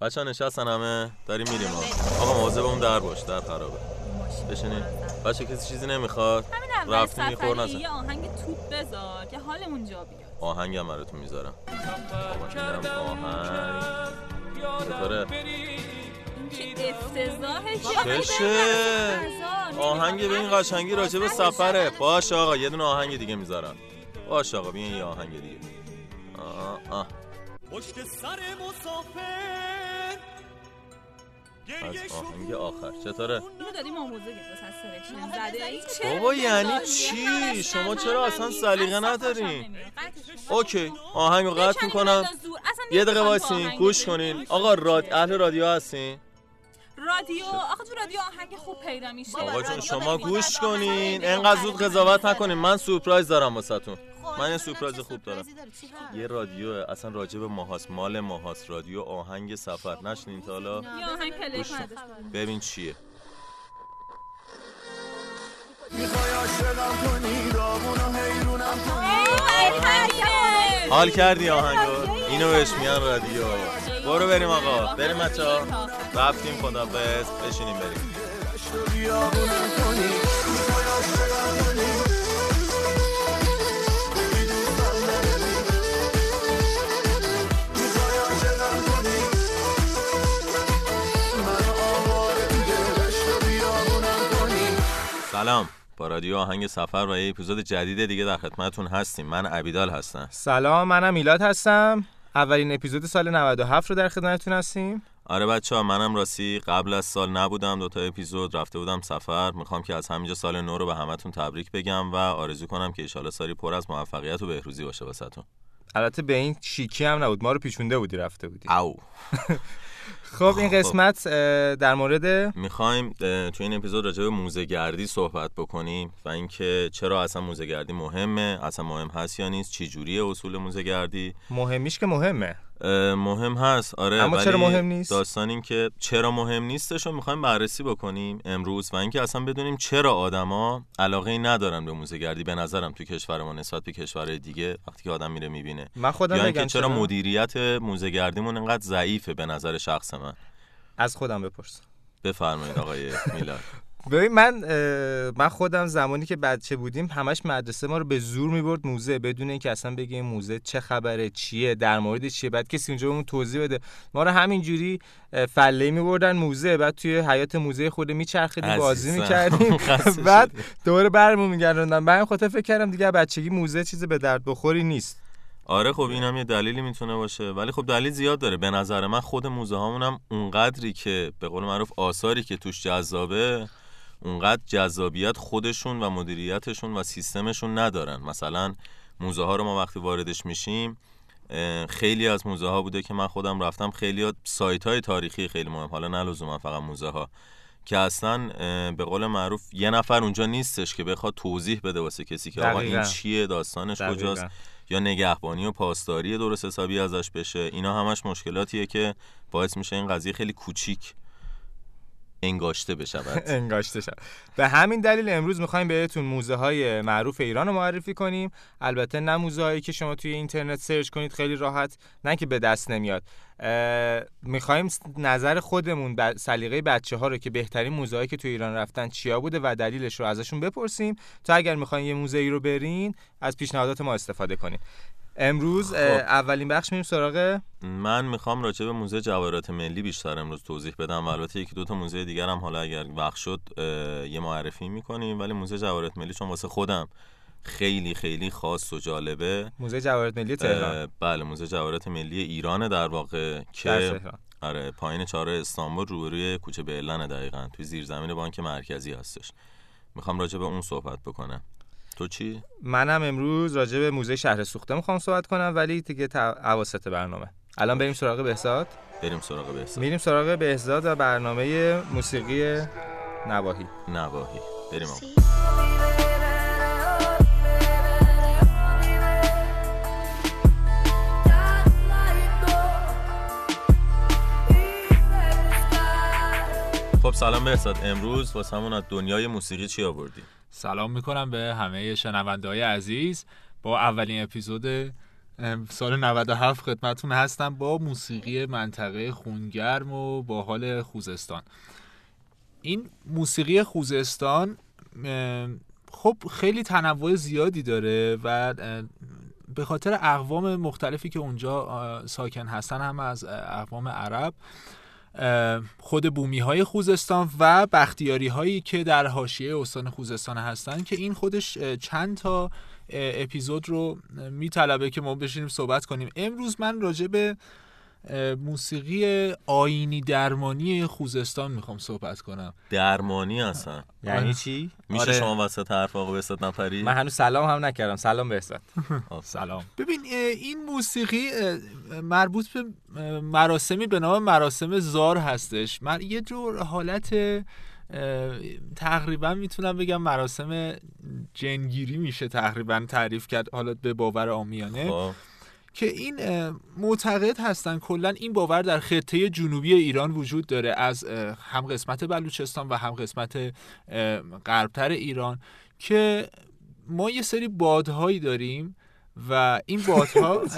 بچه ها نشستن همه داریم میریم ها آقا مواظب اون در باش در خرابه. بشینین بچه کسی چیزی نمی‌خواد؟ همین اول سفری یه آهنگ توپ بذار که حالمون جا بیاد. آهنگ هم براتون می‌ذارم. آهنگ چطوره چشه آهنگ به این قشنگی راجع به سفره. باش آقا یه دونه آهنگ دیگه می‌ذارم. باش آقا بیاین یه آهنگ دیگه. آه آه. پشت سر مسافر. از آهنگ آخر چطوره اینو دادیم آموزه گرفت از سرکشن زده بابا یعنی. چی؟ شما چرا اصلا. سلیقه ندارین؟ اوکی آهنگو قطع بکنیم می‌کنم یه دقیقه وایسین آهنگ گوش. کنین آقا راد... اهل رادیو هستین رادیو آخه تو رادیو آهنگ خوب پیدا میشه آقا جون شما. گوش آهنگ کنین. انقدر زود قضاوت نکنین من سورپرایز دارم واسهتون من یه سورپرایز خوب دارم. یه رادیو اصلا راجب ماهاست مال ماهاست رادیو آهنگ سفر. نشنین تا حالا. ببین چیه. حال کردی آهنگو. اینو بهش میان رادیو. برو بریم آقا. بریم بچه ها رفتیم خدا بس بشینیم بریم. سلام. با رادیو آهنگ سفر و یه اپیزود جدید دیگه در خدمتتون هستیم. من عبیدال هستم. سلام منم میلاد هستم. اولین اپیزود سال 97 رو در خدمتتون هستیم. آره بچه ها منم راستی. قبل از سال نبودم دوتا اپیزود رفته بودم سفر. می‌خوام که از همینجا سال نو رو به همتون تبریک بگم و آرزو کنم که ایشالا سالی پر از موفقیت و بهروزی باشه واسهتون. البته به این شیکی هم نبود. ما رو پیچونده بودی رفته بودی. او خب این خب. قسمت در مورد می‌خوایم تو این اپیزود راجع به موزه گردی صحبت بکنیم و اینکه چرا اصلا موزه گردی مهمه اصلا مهم هست یا نیست چی جوریه اصول موزه گردی مهمیش که مهمه مهم هست. آره اما چرا مهم نیست؟ داستان این که چرا مهم نیستش رو می‌خوایم بررسی بکنیم امروز و اینکه اصلا بدونیم چرا آدما علاقه ای ندارن به موزه گردی. به نظرم تو کشور ما نسبت به کشورهای دیگه وقتی که آدم میره می‌بینه. من خودم یا اینکه چرا مدیریت موزه گردیمون انقدر ضعیفه به نظر شخص من. از خودم بپرس. بفرمایید آقای میلاد. ببین من من خودم زمانی که بچه بودیم همش مدرسه ما رو به زور می‌برد موزه بدون اینکه اصلا بگه این موزه چه خبره چیه در مورد چیه. بعد کسی اونجا بهمون توضیح بده. ما رو همینجوری فله میبردن موزه بعد توی حیات موزه خود میچرخیدیم بازی. می‌کردیم. بعد. دوباره برمون میگردوندن. من خاطر فکر کردم دیگه بچگی موزه چیز به درد بخوری نیست. آره خب اینم یه دلیلی می‌تونه باشه. ولی خب دلیل زیاد داره. به نظر من خود موزه هامونم اونقدری که به قول معروف آثاری که توش جذابه اونقدر جذابیت خودشون و مدیریتشون و سیستمشون ندارن. مثلا موزه ها رو ما وقتی واردش میشیم خیلی از موزه ها بوده که من خودم رفتم خیلی سایت های تاریخی خیلی مهم. حالا نه لزوما فقط موزه ها که اصلا به قول معروف یه نفر اونجا نیستش که بخواد توضیح بده واسه کسی که آقا این. چیه داستانش کجاست؟ دقیقاً. یا نگهبانی و پاسداری درست حسابی ازش بشه؟ اینا همش مشکلاتیه که باعث میشه این قضیه خیلی کوچیک. انگاشته بشود. انگاشته شد به همین دلیل امروز می‌خوایم بهتون موزه های معروف ایران رو معرفی کنیم. البته نه موزه هایی که شما توی اینترنت سرچ کنید خیلی راحت نه که به دست نمیاد. می‌خوایم نظر خودمون ب- سلیقه بچه ها رو که بهترین موزه هایی که توی ایران رفتن چیا بوده و دلیلش رو ازشون بپرسیم. تا اگر می‌خواین یه موزه ای رو برین از پیشنهادات ما استفاده کنید امروز خب. اولین بخش میریم سراغ؟ من می‌خوام راجع به موزه جواهرات ملی بیشتر امروز توضیح بدم و البته یکی دو تا موزه دیگر هم حالا اگر وقت شد یه معرفی می‌کنیم. ولی موزه جواهرات ملی چون واسه خودم خیلی خیلی خاص و جالبه. موزه جواهرات ملی تهران. بله موزه جواهرات ملی ایرانه در واقع در که تهران. آره پایین چهارراه استانبول روبروی کوچه برلن دقیقا توی زیرزمین بانک مرکزی هستش. می‌خوام راجع به اون صحبت بکنم. تو چی؟ منم امروز راجع به موزه شهر سوخته می‌خوام صحبت کنم ولی دیگه تا اواسط برنامه. الان بریم سراغ بهزاد؟ بریم سراغ بحث میریم سراغ بهزاد و برنامه موسیقی نواهی نواهی بریم آقا. خب سلام بهزاد. امروز واسه همون از دنیای موسیقی چی آوردی؟ سلام می‌کنم به همه شنونده های عزیز. با اولین اپیزود سال 97 خدمتون هستم با موسیقی منطقه خونگرم و با حال خوزستان. این موسیقی خوزستان خب خیلی تنوع زیادی داره و به خاطر اقوام مختلفی که اونجا ساکن هستن هم از اقوام عرب خود بومی های خوزستان و بختیاری هایی که در حاشیه استان خوزستان هستن که این خودش چند تا اپیزود رو میطلبه که ما بشینیم صحبت کنیم. امروز من راجع به موسیقی آینی درمانی خوزستان می‌خوام صحبت کنم. درمانی هستن. یعنی آره. چی؟ میشه آره. شما وسط حرف آقا بسات نپری من هنوز سلام هم نکردم. سلام به سلام. ببین این موسیقی مربوط به مراسمی به نام مراسم زار هستش. من یه جور حالت تقریبا می‌تونم بگم مراسم جنگیری میشه تقریبا تعریف کرد حالا به باور آمیانه خب. که این معتقد هستن کلا این باور در خطه جنوبی ایران وجود داره از هم قسمت بلوچستان و هم قسمت غربتر ایران که ما یه سری بادهایی داریم و این بادها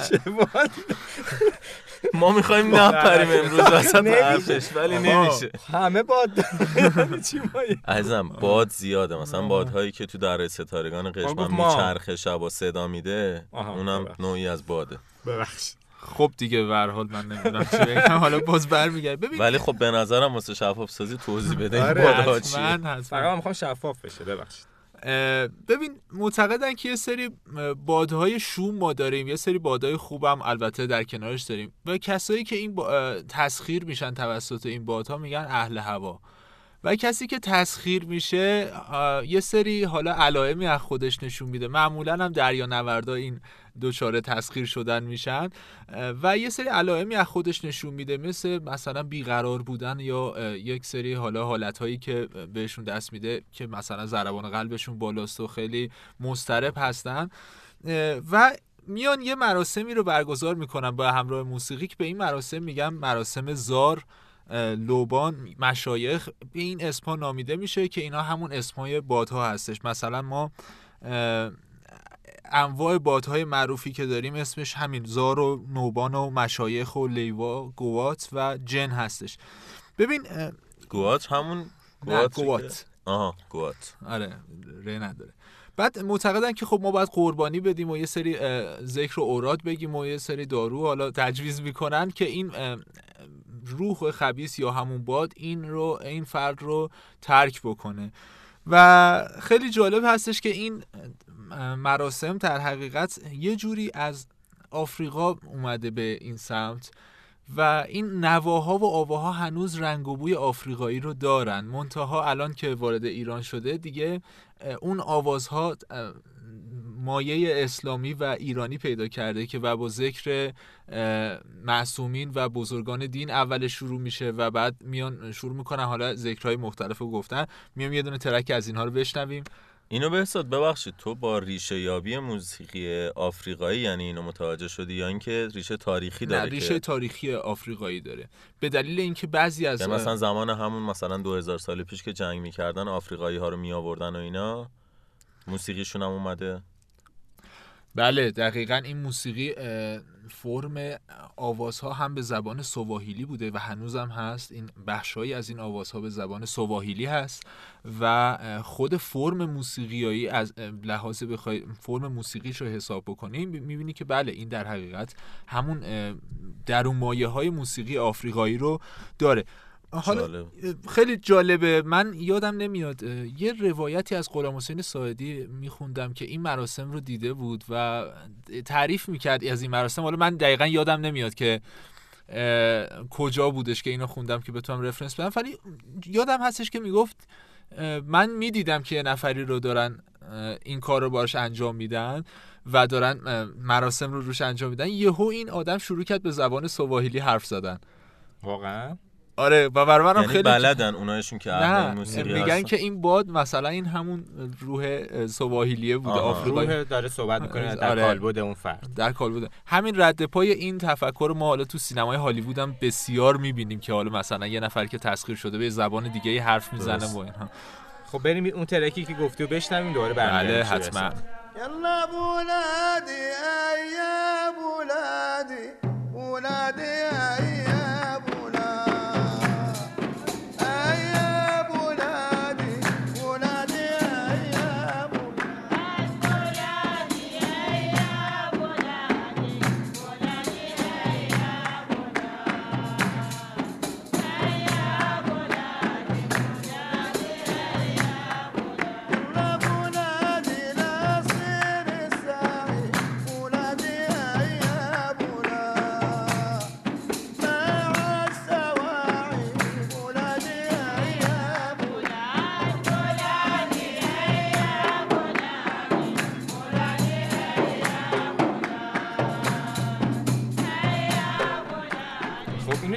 ما می‌خوایم نپریم امروز وسط نمیشه. حرفش ولی. نمیشه همه باد مایه؟ عزیزم باد زیاده مثلا بادهایی که تو در ستارگان قشمن. میچرخه شب و صدا میده اونم. نوعی از باده ببخشید. خب دیگه به هر حال من نمی‌دونم چی بگم. حالا باز برمیگرد. ببین ولی خب به نظرم واسه شفاف سازی توضیح بده. این آره، فقط من می‌خوام شفاف بشه ببخشید. ببین معتقدن که یه سری بادهای شوم ما داریم. یه سری بادهای خوبم البته در کنارش داریم. و کسایی که این با... تسخیر میشن توسط این بادها میگن اهل هوا. و کسی که تسخیر میشه یه سری حالا علائمی از خودش نشون میده. معمولا هم دریا نوردا این دچار تسخیر شدن میشن. و یه سری علائمی از خودش نشون میده. مثل مثلا بیقرار بودن یا یک سری حالا حالتهایی که بهشون دست میده که مثلا ضربان قلبشون بالاست و خیلی مضطرب هستن. و میان یه مراسمی رو برگزار می‌کنن با همراه موسیقی که به این مراسم میگن مراسم زار. لوبان مشایخ به این اسما نامیده میشه که اینا همون اسمای بادها هستش. مثلا ما انواع بادهای معروفی که داریم اسمش همین زار و نوبان و مشایخ و لیوا گوات و جن هستش. ببین گوات همون نه گوات گوات. آها گوات. آره ره نداره. بعد معتقدن که خب ما باید قربانی بدیم و یه سری ذکر و اوراد بگیم و یه سری دارو حالا تجویز می‌کنن که این روح خبیس یا همون باد این رو این فرد رو ترک بکنه. و خیلی جالب هستش که این مراسم در حقیقت یه جوری از آفریقا اومده به این سمت و این نواها و آواها هنوز رنگ و بوی آفریقایی رو دارن. منتها الان که وارد ایران شده دیگه اون آوازها مایه اسلامی و ایرانی پیدا کرده که و با ذکر معصومین و بزرگان دین اول شروع میشه و بعد میان شروع می‌کنن حالا ذکرهای مختلف رو گفتن. میام یه دونه ترک از اینها رو بشنویم. اینو بهزاد ببخشید تو با ریشه یابی موسیقی آفریقایی یعنی اینو متوجه شدی یا اینکه ریشه تاریخی نه داره ریشه که تاریخی آفریقایی داره. به دلیل اینکه بعضی از یعنی مثلا زمان همون مثلا 2000 سال پیش که جنگ می‌کردن آفریقایی ها رو می آوردن و اینا موسیقیشون هم اومده. بله دقیقا این موسیقی فرم آوازها هم به زبان سواهیلی بوده و هنوزم هست. این بخشهایی از این آوازها به زبان سواهیلی هست و خود فرم موسیقیایی از لحاظ بخوای فرم موسیقیش رو حساب بکنیم می‌بینی که بله این در حقیقت همون درون مایه های موسیقی آفریقایی رو داره. حالا جالب. خیلی جالبه. من یادم نمیاد یه روایتی از غلام حسین ساعدی میخوندم که این مراسم رو دیده بود و تعریف می‌کرد از این مراسم. حالا من دقیقا یادم نمیاد که کجا بودش که اینو خوندم که بتونم رفرنس بدم. ولی یادم هستش که می‌گفت من می‌دیدم که یه نفری رو دارن این کار رو باش انجام میدن و دارن مراسم رو روش انجام میدن. یهو این آدم شروع کرد به زبان سواحیلی حرف زدن. واقعا؟ آره و برای منم یعنی خیلی بلدن اونایشون که اهل نه موسیقی میگن هستن. که این باد مثلا این همون روح سواحیلیه بوده آها. آفریقایی روح داره صحبت می‌کنه در آره. کالبد اون فرد در کال بوده همین رد پای این تفکر ما حالا تو سینمای هالیوود هم بسیار می‌بینیم که حالا مثلا یه نفر که تسخیر شده به زبان دیگه ای حرف می‌زنه. و اینها خب بریم اون ترکی که گفتی و بشنویم دوباره برمیگردیم بله حتما. يلا بولادي يا بولادي بولادي اي يا بولادي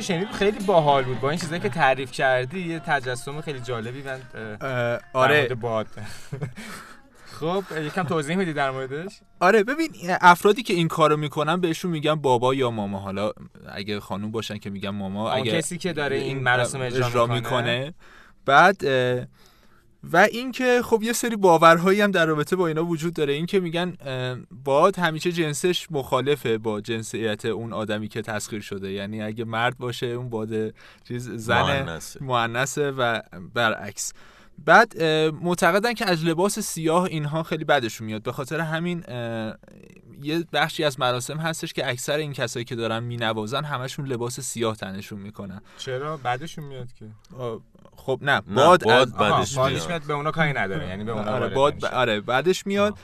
شنید خیلی باحال بود. با این چیزایی که تعریف کردی یه تجسم خیلی جالبی من آره. باد. خب یکم توضیح میدی در موردش؟ آره ببین افرادی که این کارو می‌کنن بهشون میگن بابا یا ماما. حالا اگه خانوم باشن که میگن ماما اگه کسی که داره این مراسم اجرا می‌کنه. می‌کنه. بعد و اینکه خب یه سری باورهایی هم در رابطه با اینا وجود داره. اینکه میگن اه، باد همیشه جنسش مخالفه با جنسیت اون آدمی که تسخیر شده. یعنی اگه مرد باشه اون باد چیز زن مؤنثه. و برعکس. بعد معتقدن که از لباس سیاه اینها خیلی بدشون میاد. به خاطر همین یه بخشی از مراسم هستش که اکثر این کسایی که دارن مینوازن همشون لباس سیاه تنشون می‌کنن. چرا؟ بعدشون میاد که. خب نه نه، باد, باد از... بعدش میاد. به اونا کاری نداره یعنی به اونا آره باد ب... آره بعدش میاد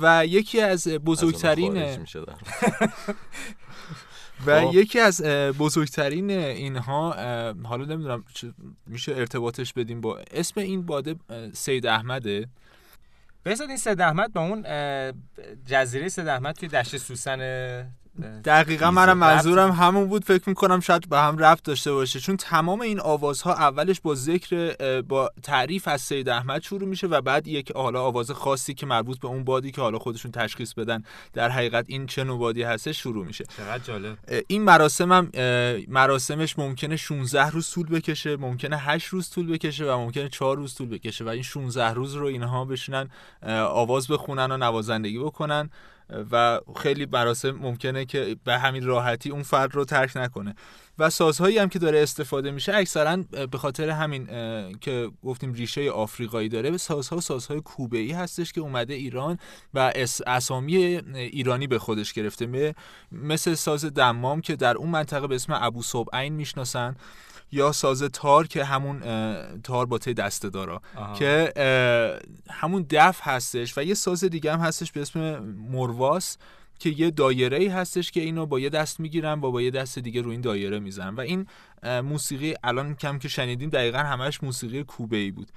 و یکی از بزرگترین. و خب. یکی از بزرگترین اینها حالا نمی‌دونم میشه ارتباطش بدیم با اسم این باده سید احمده بذار این سید احمد با اون جزیره سید احمد توی دشت سوسن دقیقا. منم منظورم همون بود. فکر می‌کنم شاید به هم ربط داشته باشه. چون تمام این آوازها اولش با ذکر با تعریف از سید احمد شروع میشه و بعد یک حالا آواز خاصی که مربوط به اون بادی که حالا خودشون تشخیص بدن در حقیقت این چه نوع بادی هستش شروع میشه. چقدر جالب. این مراسم هم مراسمش ممکنه 16 روز طول بکشه ممکنه 8 روز طول بکشه و ممکنه 4 روز طول بکشه و این 16 روز رو اینها بشینن آواز بخونن و نوازندگی بکنن. و خیلی مراسم ممکنه که به همین راحتی اون فرد رو ترک نکنه. و سازهایی هم که داره استفاده میشه اکثرا به خاطر همین که گفتیم ریشه آفریقایی داره سازها سازهای کوبه ای هستش که اومده ایران و اس- اسامی ایرانی به خودش گرفته. مثل ساز دمام که در اون منطقه به اسم ابو صبعین می‌شناسن. یا ساز تار که همون تار با ته دسته دارا آها. که همون دف هستش و یه ساز دیگه هم هستش به اسم مرواس که یه دایره ای هستش که اینو با یه دست می‌گیرن و با یه دست دیگه رو این دایره می‌زنن. و این موسیقی الان کم که شنیدیم دقیقا همش موسیقی کوبه ای بود.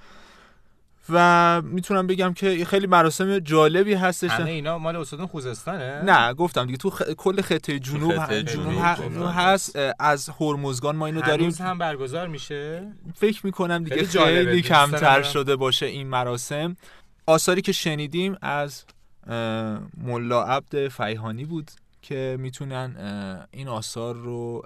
و می‌تونم بگم که خیلی مراسم جالبی هستش. همه اینا مال استاد خوزستانه؟ نه گفتم دیگه تو خ- کل خطه جنوب خطه جنوب جنوب ه-. هست. از هرمزگان ما اینو داریم. هم برگزار میشه؟ فکر می‌کنم دیگه خیلی خیلی, کمتر. شده باشه این مراسم. آثاری که شنیدیم از ملا عبد فیهانی بود که می‌تونن این آثار رو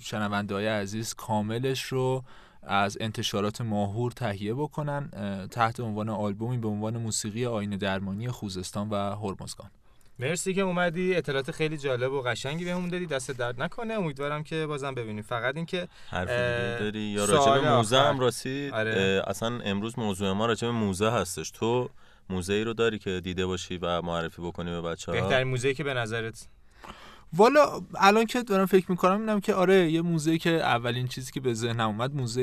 شنونده های عزیز کاملش رو از انتشارات ماهور تهیه بکنن تحت عنوان آلبومی به عنوان موسیقی آین درمانی خوزستان و هرمزگان. مرسی که اومدی. اطلاعات خیلی جالب و قشنگی بهمون دادی. دست درد نکنه. امیدوارم که بازم ببینیم. فقط اینکه حرف داری؟ یا راجع به موزه آخر. هم راستی؟ آره. اصلا امروز موضوع ما راجع به موزه هستش. تو موزه ای رو داری که دیده باشی و معرفی بکنی به بچه ها بهترین موزه که به نظرت؟ والا الان که دارم فکر می‌کنم می‌بینم که آره یه موزه که اولین چیزی که به ذهنم اومد موزه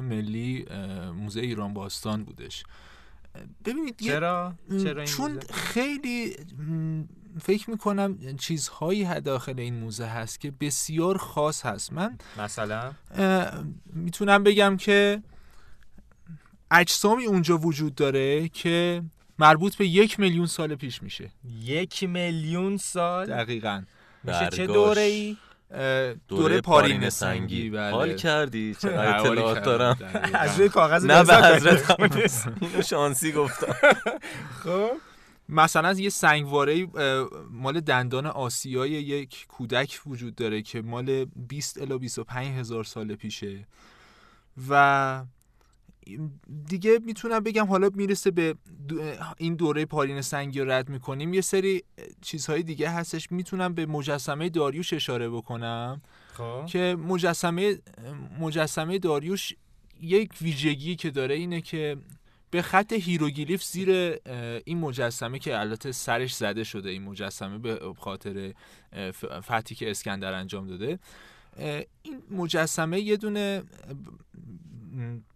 ملی موزه ایران باستان بودش. ببینید چرا؟ چرا این چون موزه؟ خیلی فکر می‌کنم چیزهایی داخل این موزه هست که بسیار خاص هست. من مثلا؟ می‌تونم بگم که اجسامی اونجا وجود داره که مربوط به یک میلیون سال پیش میشه. یک میلیون سال؟ دقیقا. میشه چه. دوره ای اه، دوره پارین سنگی بله حال کردی چقدر اطلاعات. دارم. از روی کاغذ نه به. حضرت اینو شانسی گفتم خب مثلا یه سنگواره مال دندان آسیای یک کودک وجود داره که مال 20 الی 25 هزار سال پیشه و دیگه می‌تونم بگم حالا می‌رسه به دو- این دوره پارین سنگی رو رد می‌کنیم. یه سری چیزهای دیگه هستش. می‌تونم به مجسمه داریوش اشاره بکنم خب. که مجسمه مجسمه داریوش یک ویژگی که داره اینه که به خط هیروگلیف زیر این مجسمه که البته سرش زده شده این مجسمه به خاطر اه، ف- فتحی که اسکندر انجام داده این مجسمه یه دونه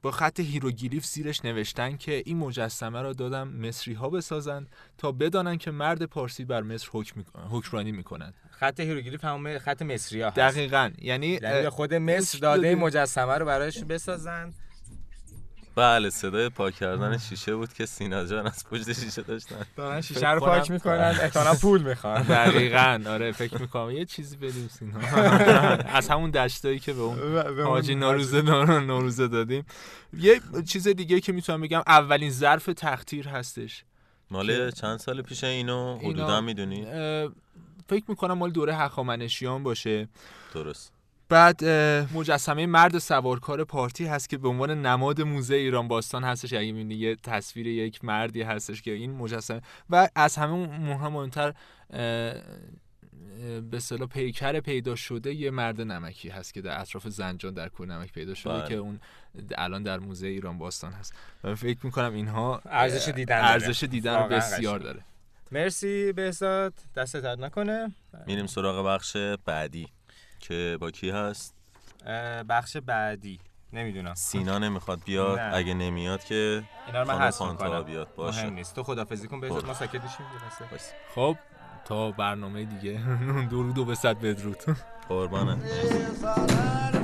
با خط هیروگلیف زیرش نوشتن که این مجسمه را دادم مصری ها بسازند تا بدانن که مرد پارسی بر مصر حکم حکمرانی می‌کنند. خط هیروگلیف همون خط مصری ها هست. دقیقا یعنی یعنی خود مصر داده مجسمه رو برایش بسازن. بله صدای پاک کردن شیشه بود که سینا جان از پشت شیشه داشتن دارن شیشه رو پاک می‌کنن احتمالاً پول می‌خوان. دقیقا. آره فکر می‌کنم. یه چیزی بدیم سینا. از همون دشتایی که به اون حاجی فیروزه فیروزه دادیم. یه چیز دیگه که می‌تونم بگم اولین ظرف تختیر هستش. مال چند سال پیش اینو حدودا می‌دونی؟ فکر می‌کنم مال دوره هخامنشیان باشه. درست. بعد مجسمه مرد سوارکار پارتی هست که به عنوان نماد موزه ایران باستان هستش. اگه می‌بینی یه تصویر یک مردی هستش که این مجسمه. و از همه مهم مهمتر به اصطلاح پیکر پیدا شده یه مرد نمکی هست که در اطراف زنجان در کوه نمک پیدا شده بله. که اون الان در موزه ایران باستان هست. و فکر می‌کنم اینها ارزش دیدن. ارزش دیدن رو بسیار. داره. مرسی بهزاد. دست درد نکنه. میریم سراغ بخش بعدی. که با کی هست؟ بخش بعدی. نمی‌دونم. سینا نمی‌خواد بیاد. نه. اگه نمیاد که اینا رو من حذف می‌کنم. بیاد باشه. مهم نیست. تو خدافظی کن برو. ما ساکت میشیم. خب تا برنامه دیگه. درود و به صد بدرود. قربانه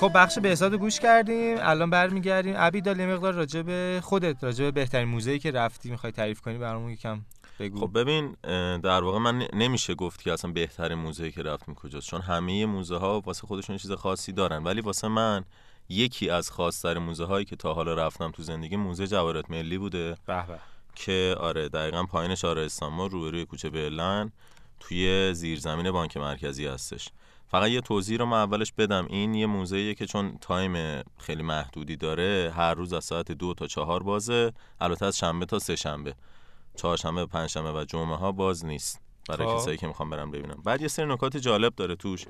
خب بخش بهزاد گوش کردیم الان برمیگردیم. عبیدال یه مقدار راجع به خودت راجع به بهترین موزه‌ای که رفتی می‌خوای تعریف کنی برامون یکم بگو. خب ببین در واقع من نمیشه گفت که اصلا بهترین موزه که رفتیم کجاست چون همه موزه ها واسه خودشون چیز خاصی دارن. ولی واسه من یکی از خاصتر موزه هایی که تا حالا رفتم تو زندگی موزه جواهرات ملی بوده. به به. که آره دقیقا پایین شارع استانبول روبروی کوچه برلن توی زیرزمین بانک مرکزی هستش. فقط یه توضیح رو من اولش بدم. این یه موزهیه که چون تایم خیلی محدودی داره هر روز از ساعت دو تا چهار بازه. البته از شنبه تا سه شنبه. چهارشنبه پنجشنبه و جمعه ها باز نیست برای خب. کسایی که می‌خوام برم ببینم. بعد یه سری نکات جالب داره توش.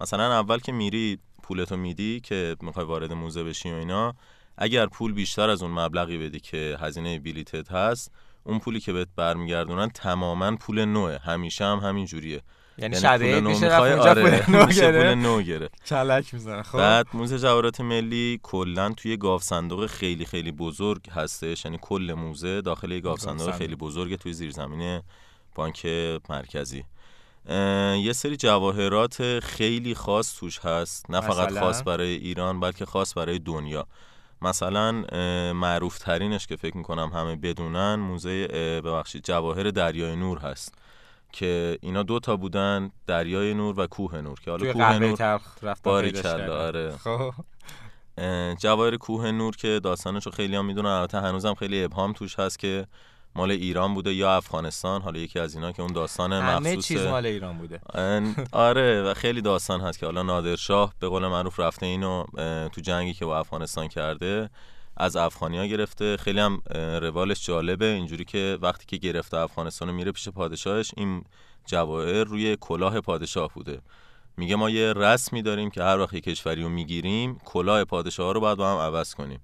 مثلا اول که میری پولتو میدی که می‌خوای وارد موزه بشی و اینا اگر پول بیشتر از اون مبلغی بدی که هزینه بلیتت هست اون پولی که بهت برمیگردونن تماما پول نوه همیشه هم همین جوریه. یعنی پول شرایط میشه رفت اونجا آره، پول نو گرفت. گرفت. کلک می‌زنه خب؟ بعد موزه جواهرات ملی کلا توی گاف صندوق خیلی خیلی بزرگ هستش. یعنی کل موزه داخل یه گاف صندوق. خیلی بزرگ توی زیرزمین بانک مرکزی. یه سری جواهرات خیلی خاص توش هست. نه فقط؟ خاص برای ایران بلکه خاص برای دنیا. مثلا معروف ترینش که فکر می‌کنم همه بدونن موزه ببخشید جواهر دریای نور هست. که اینا دو تا بودن دریای نور و کوه نور که حالا کوه نور کردم. آره. خب اه، جواهر کوه نور که داستانش رو خیلی هم می‌دونن البته هنوزم خیلی ابهام توش هست که مال ایران بوده یا افغانستان حالا یکی از اینا که اون داستان همه مخصوص چیز مال ایران بوده آره و خیلی داستان هست که حالا نادرشاه به قول معروف رفته اینو تو جنگی که با افغانستان کرده از افغانیا گرفته. خیلی هم روالش جالبه. اینجوری که وقتی که گرفته افغانستان رو میره پیش پادشاهش این جواهر روی کلاه پادشاه بوده. میگه ما یه رسمی داریم که هر وقت یه کشوری رو می‌گیریم کلاه پادشاه رو باید با هم عوض کنیم.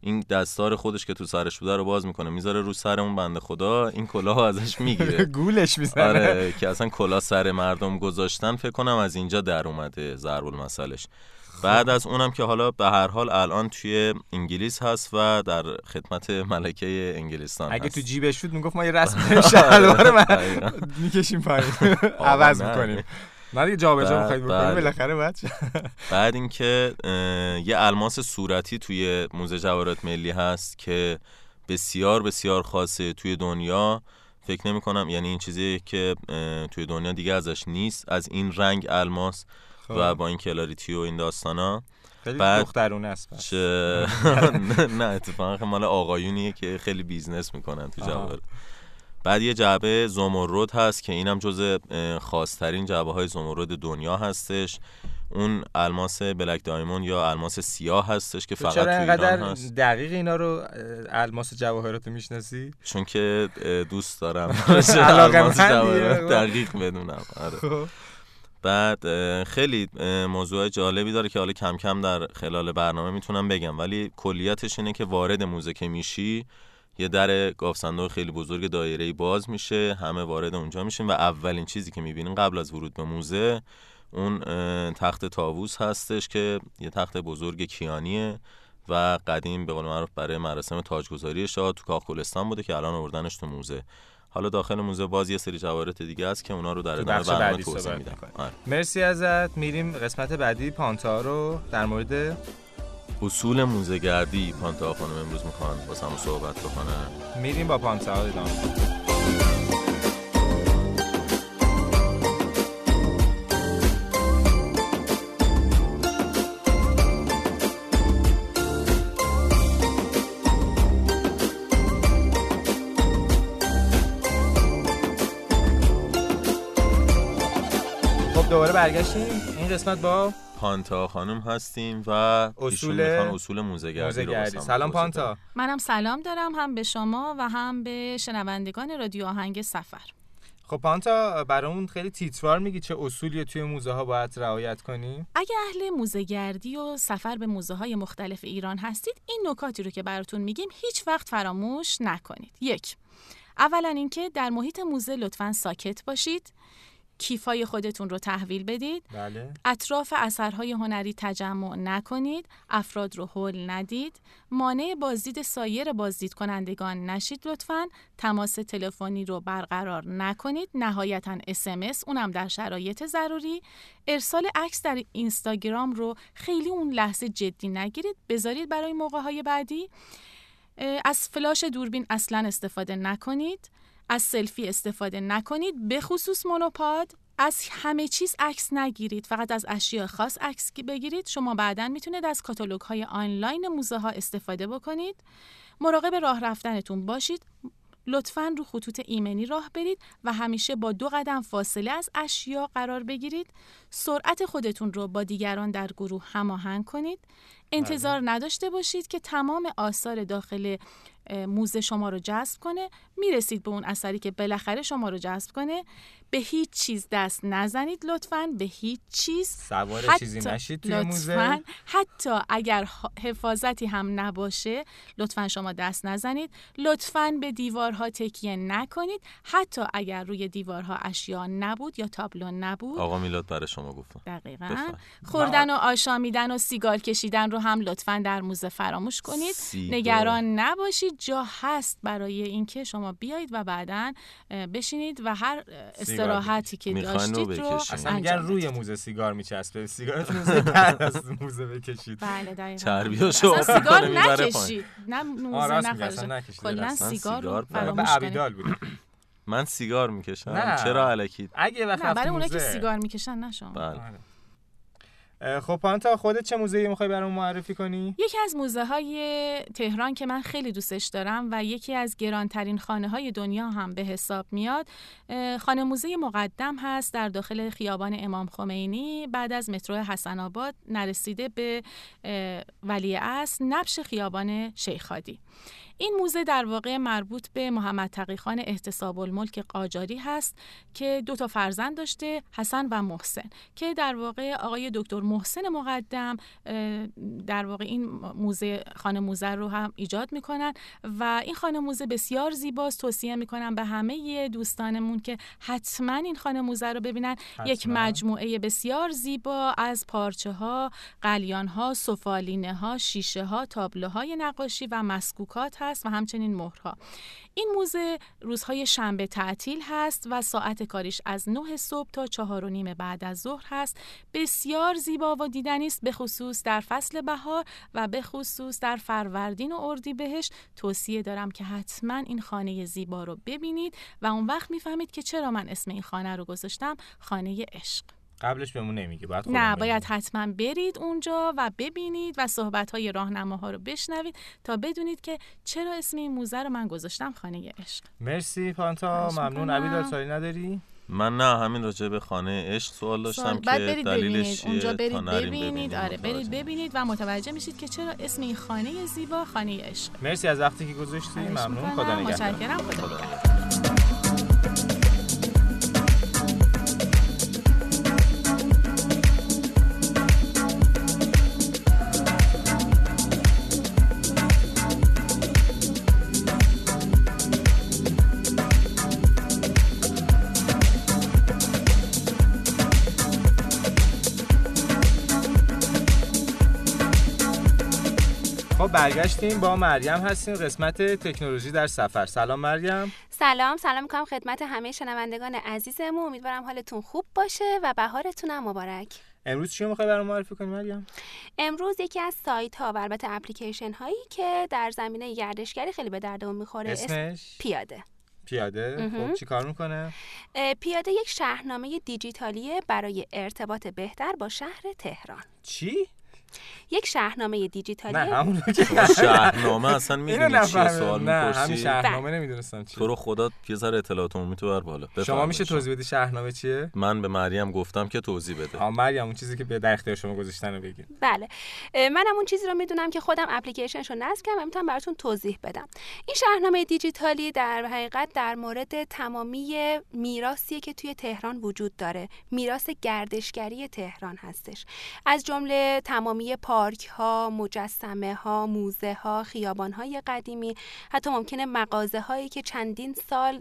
این دستار خودش که تو سرش بوده رو باز می‌کنه می‌ذاره رو سر اون بنده خدا این کلاه ازش می‌گیره. گولش می‌زنه. آره که اصلا کلا سر مردم گذاشتن فکر کنم از اینجا در اومده ضرب المثلش. بعد از اونم که حالا به هر حال الان توی انگلیس هست و در خدمت ملکه انگلستان اگه هست. تو جیبش بود می‌گفت ما یه رسم داریم شلوار من. می‌کشیم پایین عوض. می‌کنیم نه دیگه جابجا بعد- می‌خواید بکنیم. بالاخره بچه بعد اینکه یه الماس صورتی توی موزه جواهرات ملی هست که بسیار بسیار خاصه توی دنیا فکر نمی کنم یعنی این چیزی که توی دنیا دیگه ازش نیست از این رنگ الماس و با این clarity و این داستانا. خیلی بعد- دخترونه است پس. نه- اتفاقا مال آقایونیه که خیلی business می‌کنن تو. جواهر بعد یه جعبه زمرد هست که اینم جز خاصترین جعبه های زمرد دنیا هستش. اون الماس black diamond یا الماس سیاه هستش که فقط تو ایران اینقدر هست. دقیق اینا رو الماس جواهرات می‌شناسی؟ چون که دوست دارم علاقه. جواهرات دقیق بدونم. آره. بعد خیلی موضوع جالبی داره که حالا کم کم در خلال برنامه می‌تونم بگم. ولی کلیتش اینه که وارد موزه که میشی یه در گاف صندوق خیلی بزرگ دایره‌ای باز میشه همه وارد اونجا میشین و اولین چیزی که می‌بینین قبل از ورود به موزه اون تخت تاووس هستش که یه تخت بزرگ کیانیه و قدیم به قول معروف برای مراسم تاجگذاری شاه تو کاخ بوده که الان آوردنش تو موزه. حالا داخل موزه باز یه سری جواهرات دیگه هست که اونا رو در ادامه برنامه توضیح میدم. آره. مرسی ازت. میریم قسمت بعدی پانتا رو در مورد اصول موزگردی پانتا خانم امروز می‌خوان با هم صحبت بکنن. میریم با پانتا ادامه. برگشتیم؟ این قسمت با پانتا خانم هستیم و اصول اصول موزگردی رو موزگردی واسمون سلام. پانتا. منم سلام دارم هم به شما و هم به شنوندگان رادیو آهنگ سفر. خب پانتا برامون خیلی تیتروار میگی چه اصولی توی موزه ها باید رعایت کنیم اگه اهل موزهگردی و سفر به موزه های مختلف ایران هستید این نکاتی رو که براتون میگیم هیچ وقت فراموش نکنید. یک اولا اینکه در محیط موزه لطفا ساکت باشید. کیفای خودتون رو تحویل بدید. بله. اطراف اثرهای هنری تجمع نکنید. افراد رو هول ندید. مانع بازدید سایر بازدید کنندگان نشید لطفا. تماس تلفنی رو برقرار نکنید. نهایتا اسمس اونم در شرایط ضروری. ارسال عکس در اینستاگرام رو خیلی اون لحظه جدی نگیرید. بذارید برای موقع های بعدی از فلاش دوربین اصلا استفاده نکنید. از سلفی استفاده نکنید به خصوص مونوپاد. از همه چیز عکس نگیرید فقط از اشیاء خاص عکس بگیرید. شما بعدا می‌تونید از کاتالوگ های آنلاین موزه ها استفاده بکنید. مراقب راه رفتنتون باشید. لطفا رو خطوط ایمنی راه برید و همیشه با دو قدم فاصله از اشیا قرار بگیرید. سرعت خودتون رو با دیگران در گروه هماهنگ کنید. انتظار نداشته باشید که تمام آثار داخل موزه شما رو جذب کنه. می‌رسید به اون اثری که بالاخره شما رو جذب کنه. به هیچ چیز دست نزنید لطفا. به هیچ چیز. سوار حتی- چیزی نشید توی لطفاً. موزه؟ حتی اگر حفاظتی هم نباشه لطفا شما دست نزنید. لطفا به دیوارها تکیه نکنید. حتی اگر روی دیوارها اشیا نبود یا تابلو نبود. آقا میلاد برای شما گفتم. دقیقا. بفرم. خوردن و آشامیدن و سیگار کشیدن رو هم لطفا در موزه فراموش کنید. سیگار. نگران نباشید. جا هست برای اینکه شما بیایید و بعدا بشینید و هر استراحتی که داشتید رو. اصلا انجام روی. موزه سیگار میچسبه سیگارتون از موزه بکشید بله دقیقاً سیگار نکشید نه موزه نکشید. کلا سیگار رو فراموش بود من سیگار می‌کشم. چرا علکی اگه وقت برای اونا که. سیگار می‌کشن نه شما بله آره. خب پانتا خودت چه موزه می‌خوای برامون معرفی کنی؟ یکی از موزه های تهران که من خیلی دوستش دارم و یکی از گرانترین خانه های دنیا هم به حساب میاد خانه موزه مقدم هست در داخل خیابان امام خمینی بعد از مترو حسن آباد نرسیده به ولی اصل نبش خیابان شیخادی این موزه در واقع مربوط به محمد تقیخان احتساب الملک قاجاری هست که دو تا فرزند داشته حسن و محسن که در واقع آقای دکتر محسن مقدم در واقع این موزه خانه موزه رو هم ایجاد می‌کنن و این خانه موزه بسیار زیباست توصیه می‌کنم به همه دوستانمون که حتما این خانه موزه رو ببینن یک حتما. مجموعه بسیار زیبا از پارچه ها، قلیان ها، سفالینه ها، شیشه ها، تابلوهای نقاشی و مسکوکات هست و همچنین مهرها. این موزه روزهای شنبه تعطیل هست و ساعت کاریش از 9 صبح تا چهار و نیم بعد از ظهر هست. بسیار زیبا و دیدنی است به خصوص در فصل بهار و به خصوص در فروردین و اردیبهشت توصیه دارم که حتما این خانه زیبا رو ببینید و اون وقت می‌فهمید که چرا من اسم این خانه رو گذاشتم خانه عشق. قبلش بهمون نمیگه باید خودمون نه. باید حتما برید اونجا و ببینید و صحبت های راهنماها رو بشنوید تا بدونید که چرا اسم این موزه رو من گذاشتم خانه عشق. مرسی پانتا ممنون. سوالی نداری؟ من نه همین راجع به خانه عشق سوال داشتم که بعد برید دلیلش ببینید. چیه اونجا برید ببینید ببینیم. آره برید. ببینید و متوجه میشید که چرا اسم این خانه زیبا خانه عشق. مرسی از وقتی که گذاشتی. ممنون. خدا نگهدار. متشکرم. خدا نگهدار. خب برگشتیم با مریم هستیم قسمت تکنولوژی در سفر. سلام مریم. سلام سلام می‌کنم خدمت همه شنوندگان عزیزمون. امیدوارم حالتون خوب باشه و بهارتون هم مبارک. امروز چی می‌خوای برام معرفی کنی مریم؟ امروز یکی از سایت ها و البته اپلیکیشن هایی که در زمینه گردشگری خیلی به دردمون می‌خوره اسم اسمش؟ پیاده. پیاده. خب چی کار می‌کنه؟ پیاده یک شهرنامه دیجیتالیه برای ارتباط بهتر با شهر تهران. چی؟ یک شهرنامه دیجیتالی. نه همون شهرنامه اصلا می‌دونی چیه نفهمیدم. سوال نه همین می‌پرسی؟ شهرنامه نمی‌دونستم چی تو رو خدا یه ذره اطلاعات عمومی تو بر بالا. شما میشه توضیح بدی شهرنامه چیه؟ من به مریم گفتم که توضیح بده. آ مریم اون چیزی که به در اختیار شما گذاشتن رو بگین. بله. منم اون چیزی رو می‌دونم که خودم اپلیکیشنش رو نصب کردم و می‌تونم براتون توضیح بدم. این شهرنامه دیجیتالی در حقیقت در مورد تمامی میراثی که توی تهران وجود داره. میراث گردشگری تهران هستش. از جمله تمامی پارک ها مجسمه ها موزه ها خیابان های قدیمی حتی ممکنه مغازه هایی که چندین سال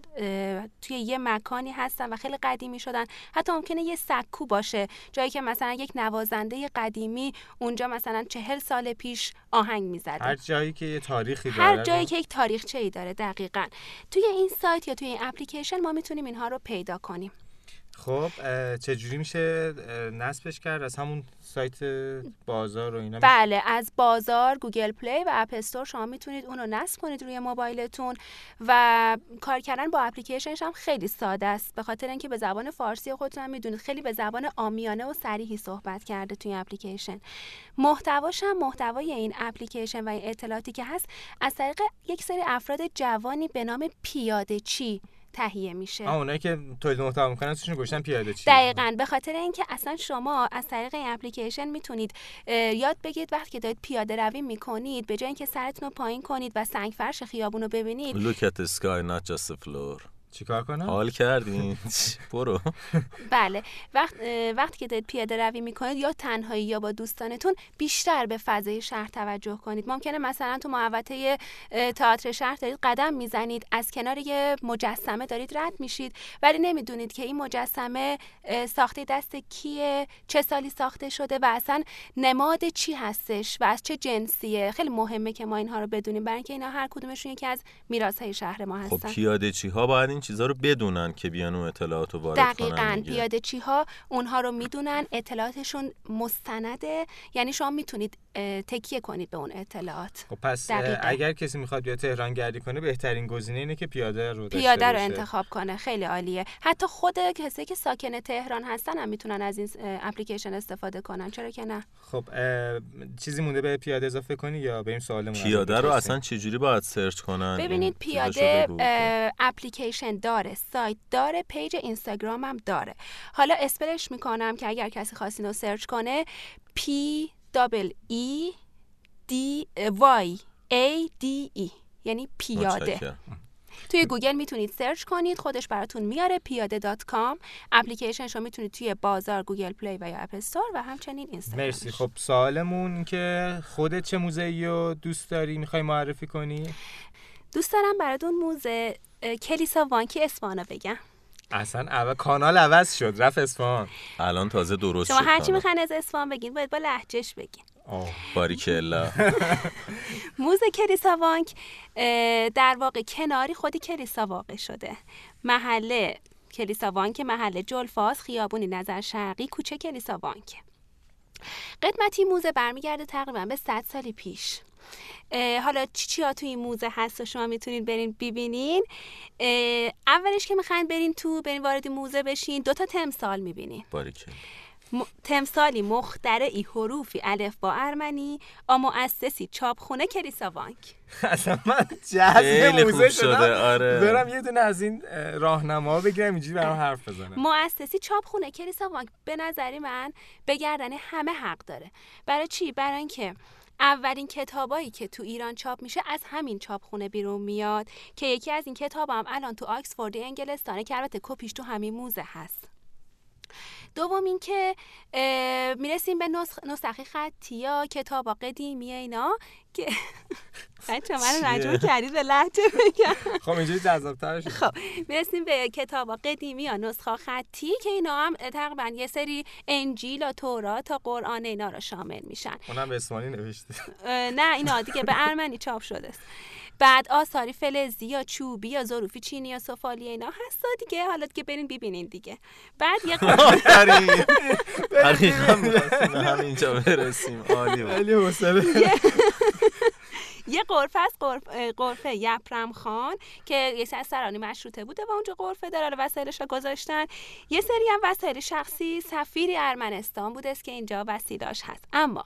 توی یه مکانی هستن و خیلی قدیمی شدن حتی ممکنه یه سکو باشه. جایی که مثلا یک نوازنده قدیمی اونجا مثلا چهل سال پیش آهنگ می‌زده. هر جایی که یه تاریخی داره. هر جایی که یک تاریخچه ای داره دقیقا. توی این سایت یا توی این اپلیکیشن ما می‌تونیم اینها رو پیدا کنیم. خب اه، چجوری میشه نصبش کرد؟ از همون سایت بازار و اینا؟ بله از بازار Google Play و App Store شما می‌تونید اون رو نصب کنید روی موبایلتون و کار کردن با اپلیکیشنش هم خیلی ساده است. به خاطر اینکه به زبان فارسی خودتون هم می‌دونید. خیلی به زبان عامیانه و صریحی صحبت کرده توی اپلیکیشن. محتواش هم محتوای این اپلیکیشن و این اطلاعاتی که هست از طریق یک سری افراد جوانی به نام پیاده چی. تهیه میشه. آه اونایی که تولید محتوا می‌کنن توشون گوشتن پیاده چی دقیقا. به خاطر اینکه اصلا شما از طریق این اپلیکیشن می‌تونید یاد بگیرید وقتی که دارید پیاده روی می‌کنید به جای اینکه سرتون رو پایین کنید و سنگ فرش خیابون رو ببینید. Look at the sky not just the floor. چیکار کنم؟ حال کردین. برو. بله. وقت وقتی که دارید پیاده روی می‌کنید یا تنهایی یا با دوستانتون بیشتر به فضای شهر توجه کنید. ممکنه مثلا تو محوطه تئاتر شهر دارید قدم می‌زنید از کنار یه مجسمه دارید رد میشید ولی نمی‌دونید که این مجسمه ساخته دست کیه چه سالی ساخته شده و اصلا نماد چی هستش و از چه جنسیه. خیلی مهمه که ما اینها رو بدونیم برای اینکه اینا هر کدومشون یکی از میراث‌های شهر ما خب هستن. پیاده چی ها باید این چیزها رو بدونن که بیان اون اطلاعات رو وارد دقیقا. پیاده چی ها اونها رو می‌دونن اطلاعاتشون مستنده یعنی شما می‌تونید تکیه کنید به اون اطلاعات. خب پس اه، دقیقاً. اگر کسی می‌خواد بیا تهران گردی کنه بهترین گزینه اینه که پیاده رو داشته پیاده رو. انتخاب کنه. خیلی عالیه. حتی خود کسی که ساکن تهران هستن هم می‌تونن از این اپلیکیشن استفاده کنن. چرا که نه؟ خب چیزی مونده به پیاده اضافه کنی یا بریم سوالمون از پیاده رو؟ اصلا چجوری باید search کنن؟ ببینید این پیاده اپلیکیشن داره سایت داره page اینستاگرام هم داره. حالا spell اش می‌کنم که اگر کسی خواستین رو search کنه P E D Y A D E. یعنی پیاده. توی گوگل می‌تونید search کنید خودش براتون میاره پیاده dot com. اپلیکیشنش رو می‌تونید توی بازار Google Play و یا App Store و همچنین اینستاگرام مرسی. خب سوالمون که خودت چه موزه رو دوست داری؟ می‌خوای معرفی کنی؟ دوست دارم براتون موزه کلیسا وانکی اسفانو بگم. اصلا اول کانال عوض شد رفت اصفهان الان تازه درست شما شد هرچی. می‌خواین از اصفهان بگین باید با لهجهش بگین. باریکلا. موزه کلیسا وانک اه، در واقع کناری خودی کلیسا واقع شده. محله کلیسا وانک محله جلفاس خیابونی نظر شرقی کوچه کلیسا وانک قدمتی موزه برمیگرده تقریبا به 100 سالی پیش. حالا چی چیا توی این موزه هست و شما می‌تونید برین ببینین؟ اولش که می‌خواین برین تو برین وارد موزه بشین دو تا تمثال می‌بینین باریکلا م... تمثالی مخترعی حروفی الف با ارمنی و مؤسسی چاپخونه کلیسا وانک اصلا من جذب موزه. شده آره. برم یه دونه از این اه، راهنما بگیرم اینجوری برام حرف بزنم. مؤسسی چاپخونه کلیسا وانک به نظری من به گردن همه حق داره. برای چی؟ برای اینکه اولین کتابایی که تو ایران چاپ میشه از همین چاپخونه بیرون میاد که یکی از این کتاب هم الان تو آکسفورد انگلستانه که البته کپیش تو همین موزه هست. دوم اینکه می‌رسیم به نسخ... نسخه خطی یا کتاب قدیمی اینا که بچه من مجبور کردید به لحجه بگم خب اینجوری جذاب‌تر شد. خب می‌رسیم به کتاب قدیمی یا نسخه خطی که اینا هم تقریبا یه سری انجیل و تورات تا قرآن اینا رو شامل میشن. اونم به اسمانی نوشته. نه اینا دیگه به ارمنی چاپ شده است. بعد آثاری فلزی یا چوبی یا ظروفی چینی یا سفالی اینا هست دیگه حالا دیگه برین ببینین دیگه. بعد یه حقیقا همینجا برسیم. عالی بود. یه قرفه اه، قرفه یپرم خان که یه از سرانی مشروطه بوده و اونجا قرفه داره. وسایلش رو گذاشتن. یه سری هم وسایل شخصی سفیر ارمنستان بوده است که اینجا وسیلاش هست. اما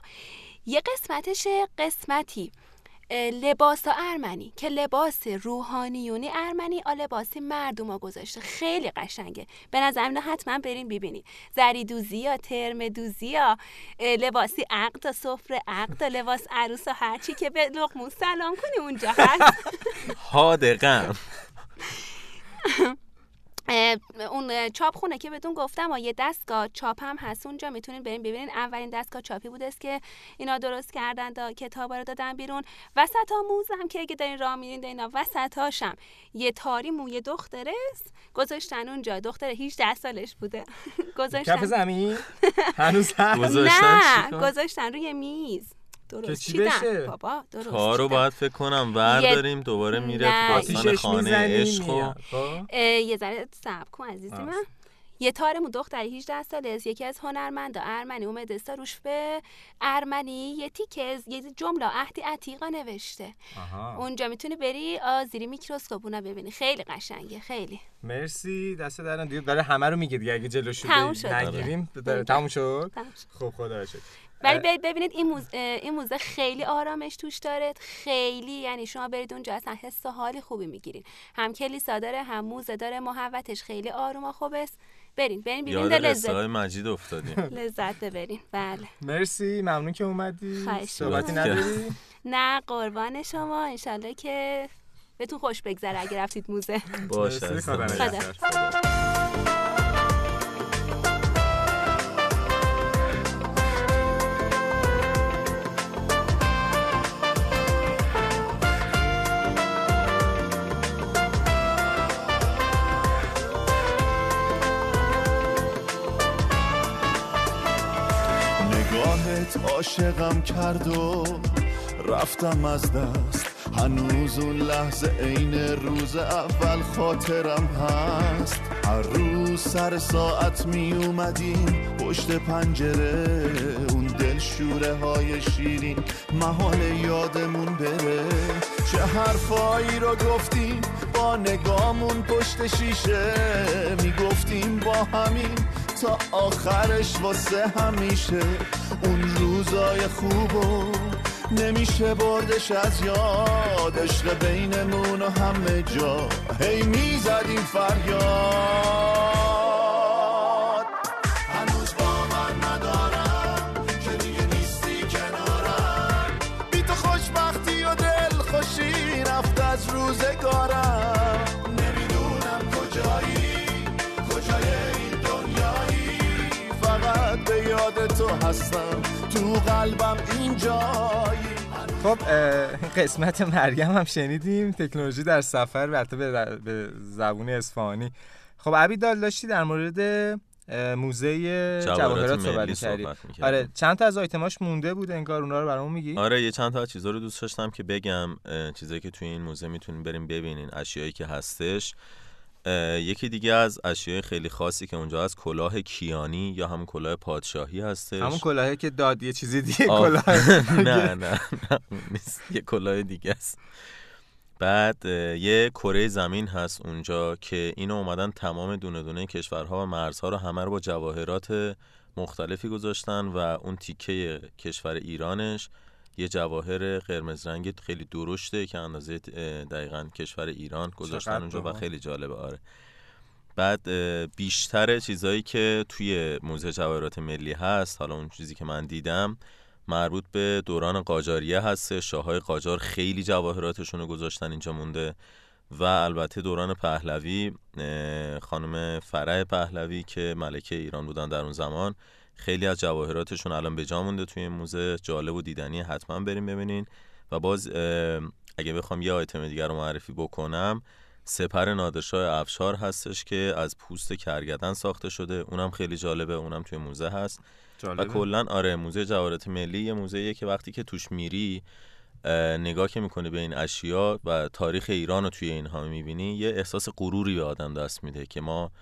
یه قسمتش قسمتی. لباس ارمنی. که لباس روحانیونی ارمنی آ لباسی مردم ها گذاشته. خیلی قشنگه. به نظر حتما برین ببینید زری دوزی یا ترم دوزی یا لباسی عقد و سفره عقد و لباس عروس و هرچی که به لقمون سلام کنی اونجا هست. حادقم. اون چاپ خونه که بهتون گفتم و یه دستگاه چاپ هم هست. اونجا می‌تونین برین ببینین. اولین دستگاه چاپی بوده است که اینا درست کردن دا کتابا رو دادن بیرون. وسط ها موزم که اگه دارین راه میرین اینا وسط هاشم. یه تاری موی دختره است گذاشتن اونجا. دختر 18 سالش بوده. کف گذاشتن زمین؟ هنوز نه؟ گذاشتن روی میز. درست چی بشه؟ بابا درست تا رو. باید فکر کنم ورداریم دوباره میره. تو آتیشش خانه عشق و. خب؟ یه ذره صبر کن عزیزی آه. من یه تارمون دختری 18 ساله است یکی از هنرمندا ارمنی اومده است روش به ارمنی یه تیکه از- یه جمله عهدی عتیقا نوشته آها اونجا می‌تونی بری زیر میکروسکوپ اونا ببینی خیلی قشنگه خیلی مرسی دست درن دیگه برای همه رو میگه دیگه اگه جلوشو شد. نگیریم داره تموم شد تموم شد. خب خدا شکر. ولی. برید ببینید این موزه, این موزه خیلی آرامش توش داره. خیلی یعنی شما برید اونجا اصلا حس و حالی خوبی می‌گیرین. هم کلیسا داره هم موزه داره محوتش خیلی آروم و خوب است. برین برین ببینید یاد لذت مجید افتادیم. لذت ببرین. بله. مرسی ممنون که اومدی. صحبتی. نداری؟ نه قربان شما. انشالله که بهتون خوش بگذره اگه رفتید موزه. باشه خدا نگاهت عاشقم کرد و رفتم از دست. هنوز اون لحظه عین روز اول خاطرم هست. هر روز سر ساعت می اومدیم پشت پنجره. اون دل شوره های شیرین محال یادمون بره. چه حرفایی رو گفتیم؟ با نگامون پشت شیشه. می‌گفتیم با همین تا آخرش واسه همیشه. اون روزای خوبو نمیشه بردش از یاد. عشق بینمون و همه جا. هی می‌زدیم فریاد. هستم. تو قلبم اینجایی. خب قسمت مریم هم شنیدیم. تکنولوژی در سفر البته به, به زبون اصفهانی. خب عبید دال داشتی در مورد موزه جواهرات صحبت می‌کردیم. آره چند تا از آیتماش مونده بود انگار اونا رو برامون میگی؟ آره یه چند تا از چیزا رو دوست داشتم که بگم. چیزایی که توی این موزه می‌تونیم بریم ببینین. اشیایی که هستش. یکی دیگه از اشیای خیلی خاصی که اونجا هست کلاه کیانی یا همون کلاه پادشاهی هستش. همون کلاهی که داد یه چیزی دیگه. کلاه. نه نه نیست. یه کلاه دیگه است. بعد یه کره زمین هست اونجا که اینو اومدن تمام دونه دونه کشورها و مرزها رو همه رو با جواهرات مختلفی گذاشتن و اون تیکه کشور ایرانش یه جواهر قرمز رنگ خیلی درشته که اندازه دقیقا کشور ایران گذاشتن اونجا و. خیلی جالبه آره بعد بیشتر چیزایی که توی موزه جواهرات ملی هست حالا اون چیزی که من دیدم مربوط به دوران قاجاریه هست شاههای قاجار خیلی جواهراتشون رو گذاشتن اینجا مونده و البته دوران پهلوی خانم فرح پهلوی که ملکه ایران بودن در اون زمان خیلی از جواهراتشون الان به جا مونده توی این موزه. جالب و دیدنی حتما بریم ببینین. و باز اگه بخوام یه آیتم دیگر رو معرفی بکنم سپر نادرشاه افشار هستش که از پوست کرگدن ساخته شده. اونم خیلی جالبه اونم توی موزه هست. و جالبه. کلا آره موزه جواهرات ملی یه موزه که وقتی که توش میری اه، نگاه که می‌کنی به این اشیا و تاریخ ایران رو توی اینها می‌بینی یه احساس غروری به آدم دست میده که ما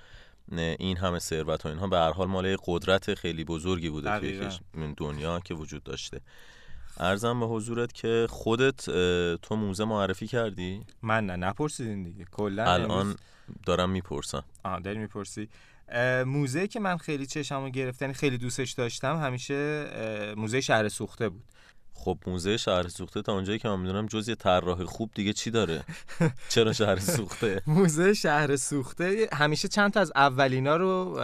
این همه ثروت و اینها به هر حال مال قدرت خیلی بزرگی بوده توی دنیا که وجود داشته. ارزم به حضورت که خودت تو موزه معرفی کردی؟ من نه نپرسیدین دیگه. کلا الان امروز- دارم می‌پرسم. آها داری می‌پرسی. موزه که من خیلی چشمو گرفت یعنی خیلی دوستش داشتم همیشه موزه شهر سوخته بود. خب موزه شهر سوخته تا اونجایی که من می‌دونم جز یه طراح خوب دیگه چی داره؟ چرا شهر سوخته؟ موزه شهر سوخته همیشه چند تا از اولینا رو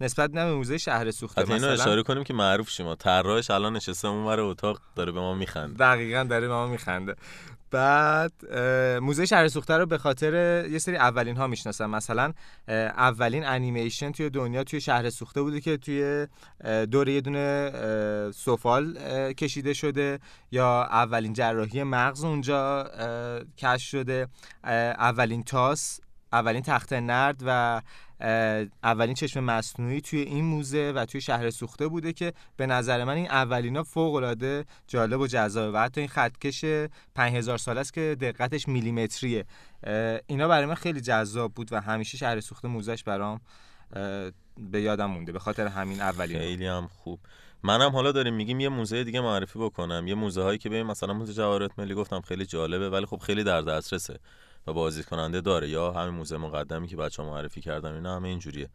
نسبت نه به موزه شهر سوخته حتی اینو مثلا. اشاره کنیم که معروف شما طراحش الان نشسته اونور اتاق داره به ما میخنده. دقیقا داره به ما میخنده. بعد موزه شهر سوخته رو به خاطر یه سری اولین ها می‌شناسم. مثلا اولین انیمیشن توی دنیا توی شهر سوخته بوده که توی اه، دور یه دونه سفال کشیده شده یا اولین جراحی مغز اونجا کشف شده اولین تاس اولین تخت نرد و اولین چشم مصنوعی توی این موزه و توی شهر سوخته بوده که به نظر من این اولینا فوق العاده جالب و جذابه و حتی این خطکش 5000 سال است که دقتش میلیمتریه. اینا برای من خیلی جذاب بود و همیشه شهر سوخته موزش برام به یادم مونده به خاطر همین اولینا خیلی هم خوب. منم حالا داریم میگیم یه موزه دیگه معرفی بکنم. یه موزه هایی که ببین مثلا موزه جواهرات ملی گفتم خیلی جالبه ولی خب خیلی در دسترسه. و بازدید کننده داره یا همین موزه مقدمی که بچه معرفی کردم اینا همه اینجوریه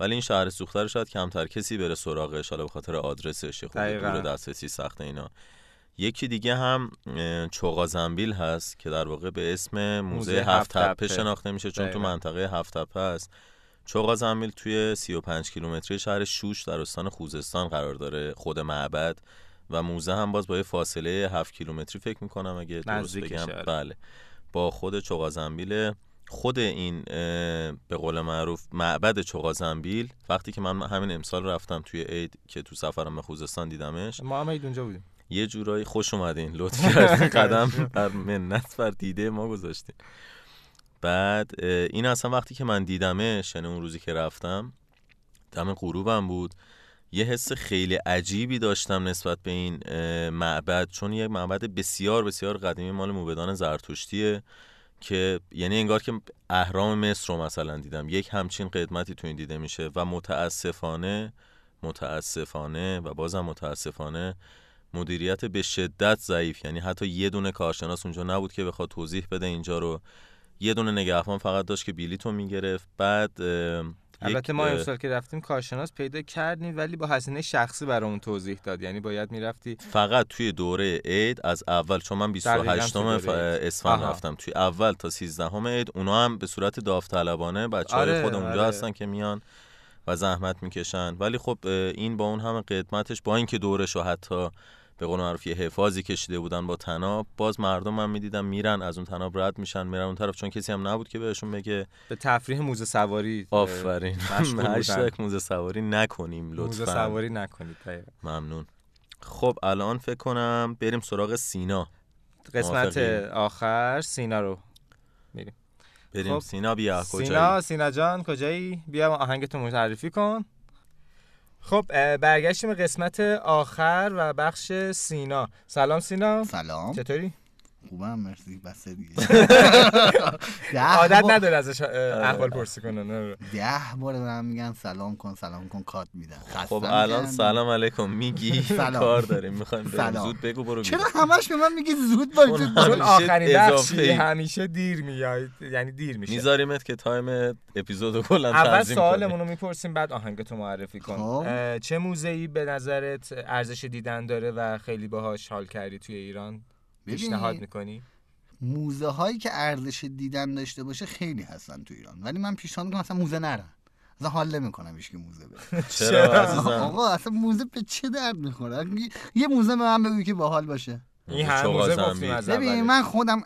ولی این شهر سوخته رو شاید کمتر کسی بره سراغش حالا به خاطر آدرسش خود. دور دسترسی سخت اینا یکی دیگه هم چوغا زنبیل هست که در واقع به اسم موزه, موزه هفت تپه. شناخته میشه چون تو. منطقه هفت تپه است چوغا زنبیل توی 35 کیلومتری شهر شوش در استان خوزستان قرار داره خود معبد و موزه هم باز با یه فاصله 7 کیلومتری فکر می‌کنم اگه درست بگم آره. بله با خود چوغا زنبیل خود این به قول معروف معبد چوغا زنبیل. وقتی که من همین امسال رفتم توی عید که تو سفرم به خوزستان دیدمش. ما هم عید اونجا بودیم. یه جورایی خوش اومدین لطف کردین. قدم بر منت بر دیده ما گذاشتین. بعد این اصلا وقتی که من دیدمش یعنی اون روزی که رفتم دم غروبم بود. یه حس خیلی عجیبی داشتم نسبت به این معبد. چون یه معبد بسیار بسیار قدیمی مال موبدان زرتشتیه که یعنی انگار که اهرام مصر رو مثلا دیدم. یک همچین قدمتی تو این دیده میشه و متاسفانه متاسفانه و بازم متاسفانه مدیریت به شدت ضعیف. یعنی حتی یه دونه کارشناس اونجا نبود که بخواد توضیح بده اینجا رو. یه دونه نگهبان فقط داشت که بلیتو می‌گرفت. بعد البته ما امسال که رفتیم کارشناس پیدا کردیم ولی با هزینه شخصی برامون توضیح داد یعنی باید می‌رفتی فقط توی دوره عید از اول چون من دقیقاً 28 توی دوره ف- عید. اسفند. رفتم توی اول تا 13 عید اونا هم به صورت داوطلبانه بچه های آره، خود اونجا آره. هستن که میان و زحمت می‌کشن ولی خب این با اون همه قدمتش با اینکه دورش رو حتی به قول معروف یه حفاظی کشیده بودن با تناب باز مردم من می‌دیدم میرن از اون تناب رد میشن میرن اون طرف. چون کسی هم نبود که بهشون بگه. به تفریح موزه سواری آفرین. هشتگ موزه سواری نکنیم موزه لطفا سواری نکنید. ممنون. خب الان فکر کنم بریم سراغ سینا. قسمت؟ آخر سینا رو بریم خب، سینا بیا کجایی؟ سینا سینا جان کجایی؟ بیا آهنگتو معرفی کن. خب برگشتیم قسمت آخر و بخش سینا. سلام سینا. سلام. چطوری؟ خوبم مرسی بسه دیگه عادت نداره ازش اه، احوال پرسی کنه نه. ده بار دارم میگن سلام کن سلام کن کات میدن خب الان. سلام علیکم میگی سلام. کار داریم می‌خوایم. زود بگو برو چرا. همش به من میگی زود باش چون آخرین بخشی ای. همیشه دیر میاد یعنی دیر میشه میذاریمت که تایم اپیزودو کلا اول سوالمون رو می‌پرسیم بعد آهنگتو معرفی کن خب. چه موزه به نظرت ارزش دیدن داره و خیلی باهاش حال کردی توی ایران پیشنهاد می‌کنی؟ موزه هایی که ارزش دیدن داشته باشه خیلی هستن تو ایران ولی من پیشنهاد می‌کنم اصلا موزه نرن. اصلا حال نمی‌کنم هیچ موزه بره چرا عزیزم؟ آقا اصلا موزه به چه درد می‌خوره؟ یه موزه به من بگو که باحال باشه. این چوغا موزه. گفتیم از ببین. من خودم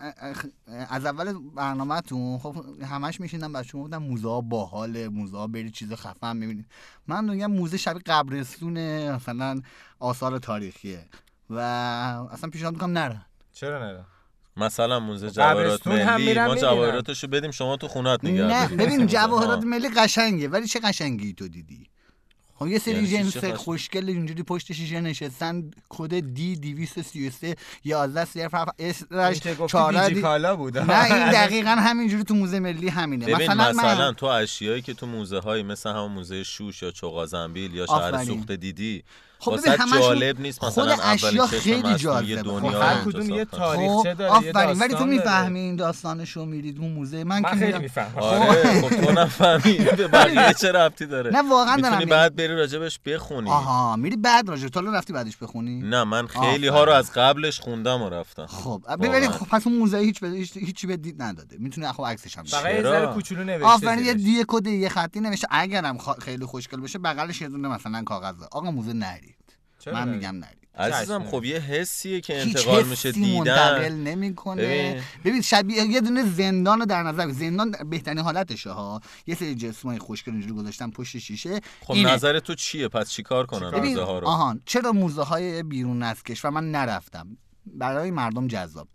از اول برنامهتون خب همش میشینم بچه‌ها گفتم موزه ها باحاله موزه ها برید چیز خفن می‌بینید. من میگم موزه شبیه قبرستون مثلا آثار تاریخیه. و اصلا پیشنهاد می‌کنم نرن. چرا نه مثلا موزه جواهرات قبرستون هم ملی ما. جواهراتشو بدیم شما تو خونات نگه نه. ببین جواهرات. ملی قشنگه ولی چه قشنگی تو دیدی خب یه سری یعنی جنس؟ خوشگل اینجوری پشت شیشه نشستن کد دی 233 11 صفر این که گفتی چهارده دیجی دی- کالا بود نه این دقیقا همینجوری تو موزه ملی همینه ببین مثلا, مثلا, من تو اشیایی که تو موزه هایی مثل همون موزه شوش یا چوغا زنبیل یا شهر. سوخته دیدی خب ببین همشون جالب نیست خود مثلا اشیا اولین چشم خیلی جالبه. دنیا خب رو هر کدوم یه. تاریخچه خب داره یه آفرین ولی تو. می‌فهمی این داستانشو میرید اون موزه من, من که خیلی می‌فهمم آره خب تو نفهمی به بقیه چه ربطی داره نه واقعا دارم. بعد بری راجبش بخونی آها میری بعد راجع تو رفتی بعدش بخونی نه من خیلی ها رو. از قبلش خوندم و رفتم خب ببینید. خب پس اون موزه هیچ به هیچ هیچی به دید نداده می‌تونی خب عکسش هم فقط. یه؟ ذره کوچولو نوشته آفرین یه. دی کد یه خطی نوشته اگرم خیلی خوشگل بشه بغلش یه دونه مثلا کاغذ آقا موزه چرا من؟ میگم نرید. عزیزم. خب یه حسیه که هیچ انتقال حسی میشه منتقل دیدن. نمی‌کنه. ببین. ببین شبیه یه دونه زندان رو در نظر بگیر. زندان بهترین حالتشه ها. یه سری جسمای خوشگل اینجوری گذاشتن پشت شیشه. خب اینه. نظر تو چیه؟ پس چیکار کنن ببین موزه ها رو آهان چرا موزه های بیرون از کشور من نرفتم؟ برای مردم جذاب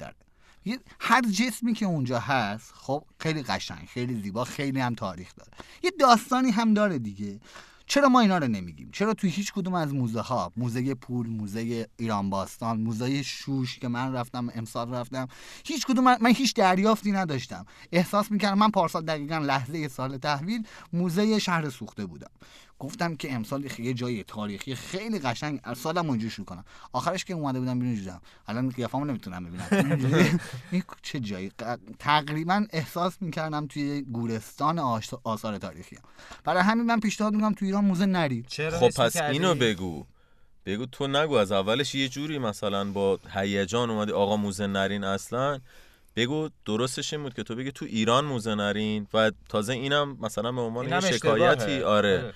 یه- هر جسمی که اونجا هست خب خیلی قشنگ خیلی زیبا خیلی هم تاریخ داره. یه داستانی هم داره دیگه. چرا ما اینا رو نمیگیم؟ چرا توی هیچ کدوم از موزه ها موزه پول موزه ایران باستان موزه شوش که من رفتم امسال رفتم هیچ کدوم من, من هیچ دریافتی نداشتم. احساس می‌کردم من پارسال دقیقا لحظه سال تحویل موزه شهر سوخته بودم. گفتم که امسال یه جای تاریخی خیلی قشنگ سالم اونجا شروع کنم. آخرش که اومده بودم بیرون دیدم الان قیافمو نمی‌تونم ببینم. چه جایی؟ تقریبا احساس می‌کردم توی گورستان آش- آثار تاریخی هم. برای همین من پیشنهاد می‌کنم تو ایران موزه نرید چرا خب پس کردی؟ اینو بگو. بگو تو نگو از اولش یه جوری مثلا با هیجان اومدی آقا موزه نرین اصلا. بگو درستش این بود که تو بگی تو ایران موزه نرین و تازه اینم مثلا به عنوان یه شکایتی اشتباهه. آره.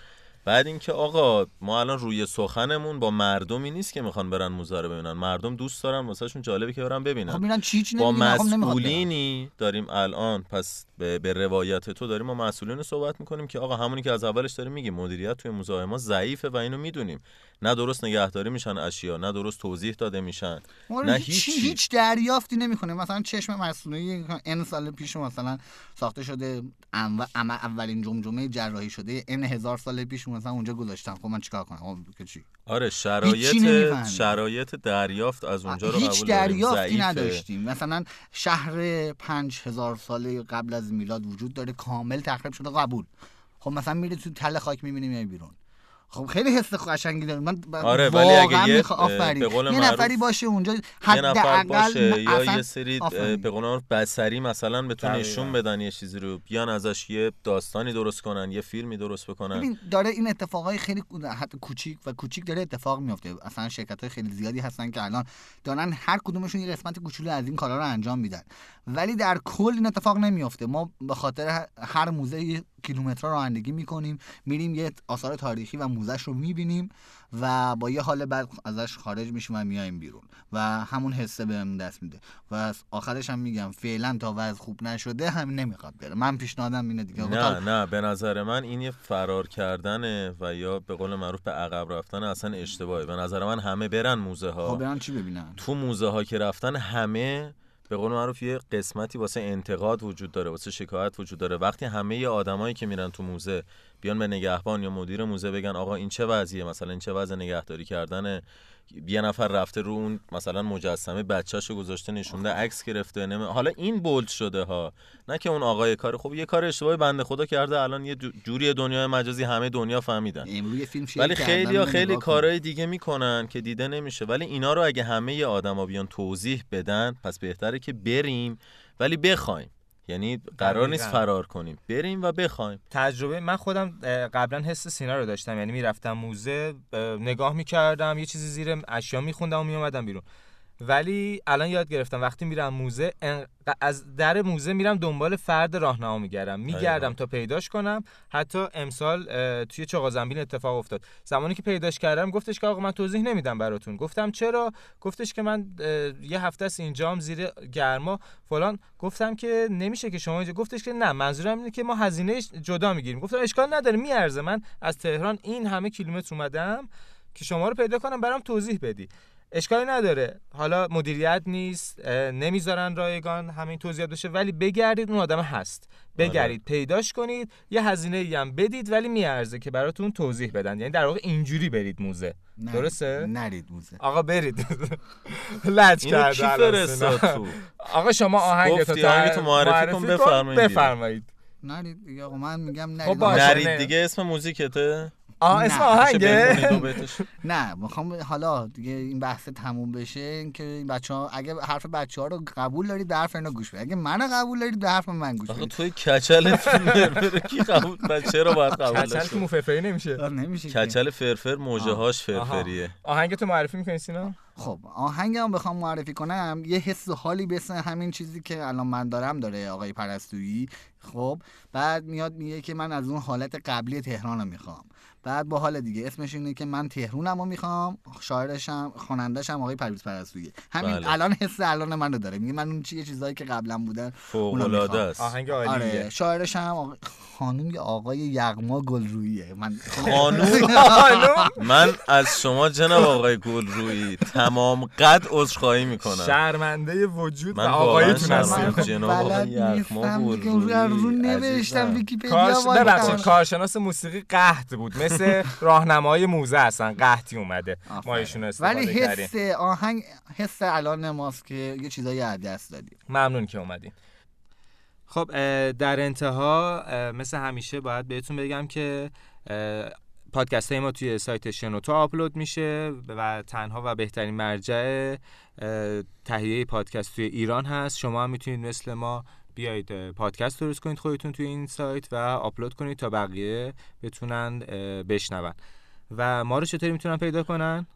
بعد اینکه آقا ما الان روی سخنمون با مردمی نیست که می‌خوان برن موزه رو ببینن. مردم دوست دارن واسهشون جالبه که برن ببینن. خب میرن چی چی با. مسئولینی داریم الان پس به, به روایت تو داریم با مسئولین صحبت می‌کنیم که آقا همونی که از اولش داریم میگیم مدیریت توی موزه ما ضعیفه و اینو می‌دونیم. نه درست نگهداری میشن اشیا نه درست توضیح داده میشن. ما نه هیچ. هیچ دریافتی نمی‌کنه. مثلا چشم مصنوعی ان سال پیش مثلا ساخته شده اما اولین جمجمه جراحی شده ان هزار سال پیش مثلا اونجا گذاشتن خب من چیکار کنم؟ خب که چی؟ آره شرایط. شرایط دریافت از اونجا رو هیچ دریافتی. نداشتیم. مثلا شهر پنج هزار ساله قبل از میلاد وجود داره کامل تخریب شده قبول. خب مثلا میری تو تله خاک می‌بینی میای بیرون. خب خیلی حس قشنگی داره من ب- آره، ولی اگه واقعاً یه-. به قول یه نفری باشه اونجا یه نفر حداقل باشه یا اصلا- یه سری. به قول معروف بصری مثلا بتونه. نشون بدن یه چیزی رو بیان ازش یه داستانی درست کنن یه فیلمی درست بکنن ببین داره این اتفاقای خیلی حتی کوچیک و کوچیک داره اتفاق میفته اصلا شرکت های خیلی زیادی هستن که الان دارن هر کدومشون یه قسمت کوچولو از این کارا رو انجام میدن ولی در کل این اتفاق نمیفته ما به خاطر هر موزه کیلومترها رانندگی می‌کنیم میریم یه آثار تاریخی و موزش رو می‌بینیم و با یه حال بعد ازش خارج میشیم و میایم بیرون و همون حسه بهمون دست میده و از آخرش هم میگم فعلا تا وضع خوب نشده هم نمی‌خواد بره. من پیشنهادم اینه دیگه. نه نه به نظر من این یه فرار کردنه و یا به قول معروف به عقب رفتن اصلا اشتباهه. به نظر من همه برن موزه ها خب برن چی ببینن؟ تو موزه ها که رفتن همه به قول معروف یه قسمتی واسه انتقاد وجود داره واسه شکایت وجود داره. وقتی همه آدمایی که میرن تو موزه بیان به نگهبان یا مدیر موزه بگن آقا این چه وضعیه؟ مثلا این چه وضع نگهداری کردن یه نفر رفته رو اون مثلا مجسمه بچه‌شو گذاشته نشونده عکس گرفته نمی... حالا این بولد شده ها. نه که اون آقای کار خوب یه کار اشتباهی بنده خدا کرده الان یه جو- جوری دنیای مجازی همه دنیا فهمیدن. فیلم ولی خیلی اینو خیلی. کارهای دیگه می‌کنن که دیده نمیشه. ولی اینا رو اگه همه آدما بیان توضیح بدن پس بهتره که بریم. ولی بخوایم. یعنی قرار نیست. فرار کنیم. بریم و بخوایم. تجربه من خودم قبلا حس سینا رو داشتم. یعنی می‌رفتم موزه اه، نگاه می‌کردم یه چیزی زیر اشیا میخوندم و میومدم بیرون. ولی الان یاد گرفتم وقتی میرم موزه از در موزه میرم دنبال فرد راهنما میگردم. میگردم دقیقاً. تا پیداش کنم. حتی امسال توی چغازنبیل اتفاق افتاد. زمانی که پیداش کردم گفتش که آقا من توضیح نمیدم براتون. گفتم چرا؟ گفتش که من یه هفته است اینجام زیر گرما. فلان. گفتم که نمیشه که شما اینجا گفتش که نه منظورم اینه که ما هزینه جدا می‌گیریم. گفتم اشکال نداره میارزه. من از تهران این همه کیلومتر اومدم که شما رو پیدا کنم برام توضیح بدی. اشکالی نداره. حالا مدیریت نیست نمی‌ذارن رایگان همین توضیحات بشه ولی بگردید اون آدم هست. بگردید پیداش کنید. یه هزینه ای هم بدید ولی میارزه که براتون توضیح بدن. یعنی در واقع اینجوری برید موزه. درسته؟ نرید موزه. آقا برید. لج. تو؟ آقا شما آهنگ آهنگتو معرفی کن، بفرمایید. بفرمایید. نرید دیگه آقا من میگم خب نرید. نرید. دیگه اسم موزیکته؟ آه. اسم آهنگه؟ بخونی دو بیتش؟ نه می‌خوام حالا دیگه این بحث تموم بشه اینکه این بچه ها اگه حرف بچه ها رو قبول دارید به حرف اینا گوش بدید اگه منو قبول دارید به حرف من گوش آخه بدید توی کچل فرفر کی قبول بچه رو باید قبول کچل که موففری نمیشه. نمیشه. کچل فرفر موجه هاش. فرفریه. آهنگ تو معرفی می‌کنی سینا؟ خب آهنگم بخوام معرفی کنم یه حس و حالی مثل همین چیزی که الان من دارم داره آقای پرستویی. خب بعد میاد میگه که من از اون حالت قبلی تهران رو می‌خوام. بعد با حال دیگه اسمش اینه که من تهرونم رو می‌خوام شاعرشم خواننده‌شم آقای پرویز پرستویی همین بله. الان حس الان منو داره میگه من اون چیه چیزایی که قبلا بودن فوق اونو العاده. است آهنگ آره عالیه شاعرشم آقا... خانم یا آقای یغما گلروییه من خانوم من از شما جناب آقای گلرویی تمام قد عذرخواهی می‌کنم شرمنده وجود من آقایتون هستیم شرمنده. جناب آقای یغما اون رو- رو گلرویی، نوشتم. ویکی‌پدیا. کارشناس موسیقی قحط بود مثل راهنمای موزه هستن قحطی اومده ما. ایشون استفاده ولی حس آهنگ حس الان ماست که یه چیزایی از دست دادیم. ممنون که اومدین. خب در انتها مثل همیشه باید بهتون بگم که پادکست های ما توی سایت شنوتو آپلود میشه و تنها و بهترین مرجع تهیه پادکست توی ایران هست. شما هم می‌تونید مثل ما بیایید پادکست درست کنید خودتون توی این سایت و آپلود کنید تا بقیه بتونن بشنون و ما رو چطوری می‌تونن پیدا کنن؟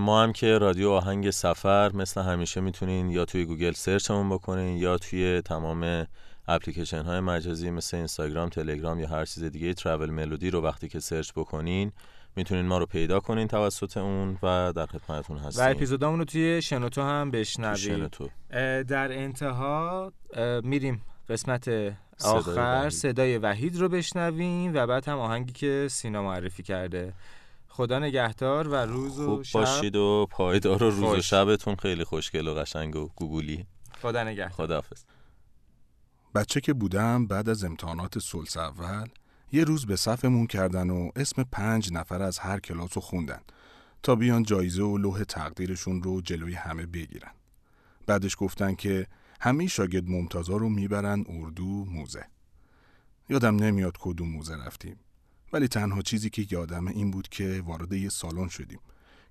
ما هم که رادیو آهنگ سفر مثل همیشه می‌تونین یا توی گوگل search مون بکنین یا توی تمام اپلیکیشن های مجازی مثل اینستاگرام، تلگرام یا هر چیز دیگه ترافل ملودی رو وقتی که سرچ بکنین می‌تونین ما رو پیدا کنین توسط اون و در خدمتتون و هستیم. اپیزودامون رو توی شنوتو هم بشنوید. شنوتو. در انتها میریم قسمت صدای آخر وحید. صدای وحید رو بشنویم و بعد هم آهنگی که سینا معرفی کرده. خدا نگهدار و روز و خوب شب. باشید و پایدار و روز و خوش. شبتون. خیلی خوشگل و قشنگ و گوگولی. خدا نگهدار. خداحافظ. بچه که بودم بعد از امتحانات سلس اول یه روز به صفمون کردن و اسم پنج نفر از هر کلاس رو خوندن تا بیان جایزه و لوح تقدیرشون رو جلوی همه بگیرن. بعدش گفتن که همه شاگرد ممتازا رو می‌برن اردو موزه. یادم نمیاد کدوم موزه رفتیم. ولی تنها چیزی که یادمه این بود که وارد یه سالن شدیم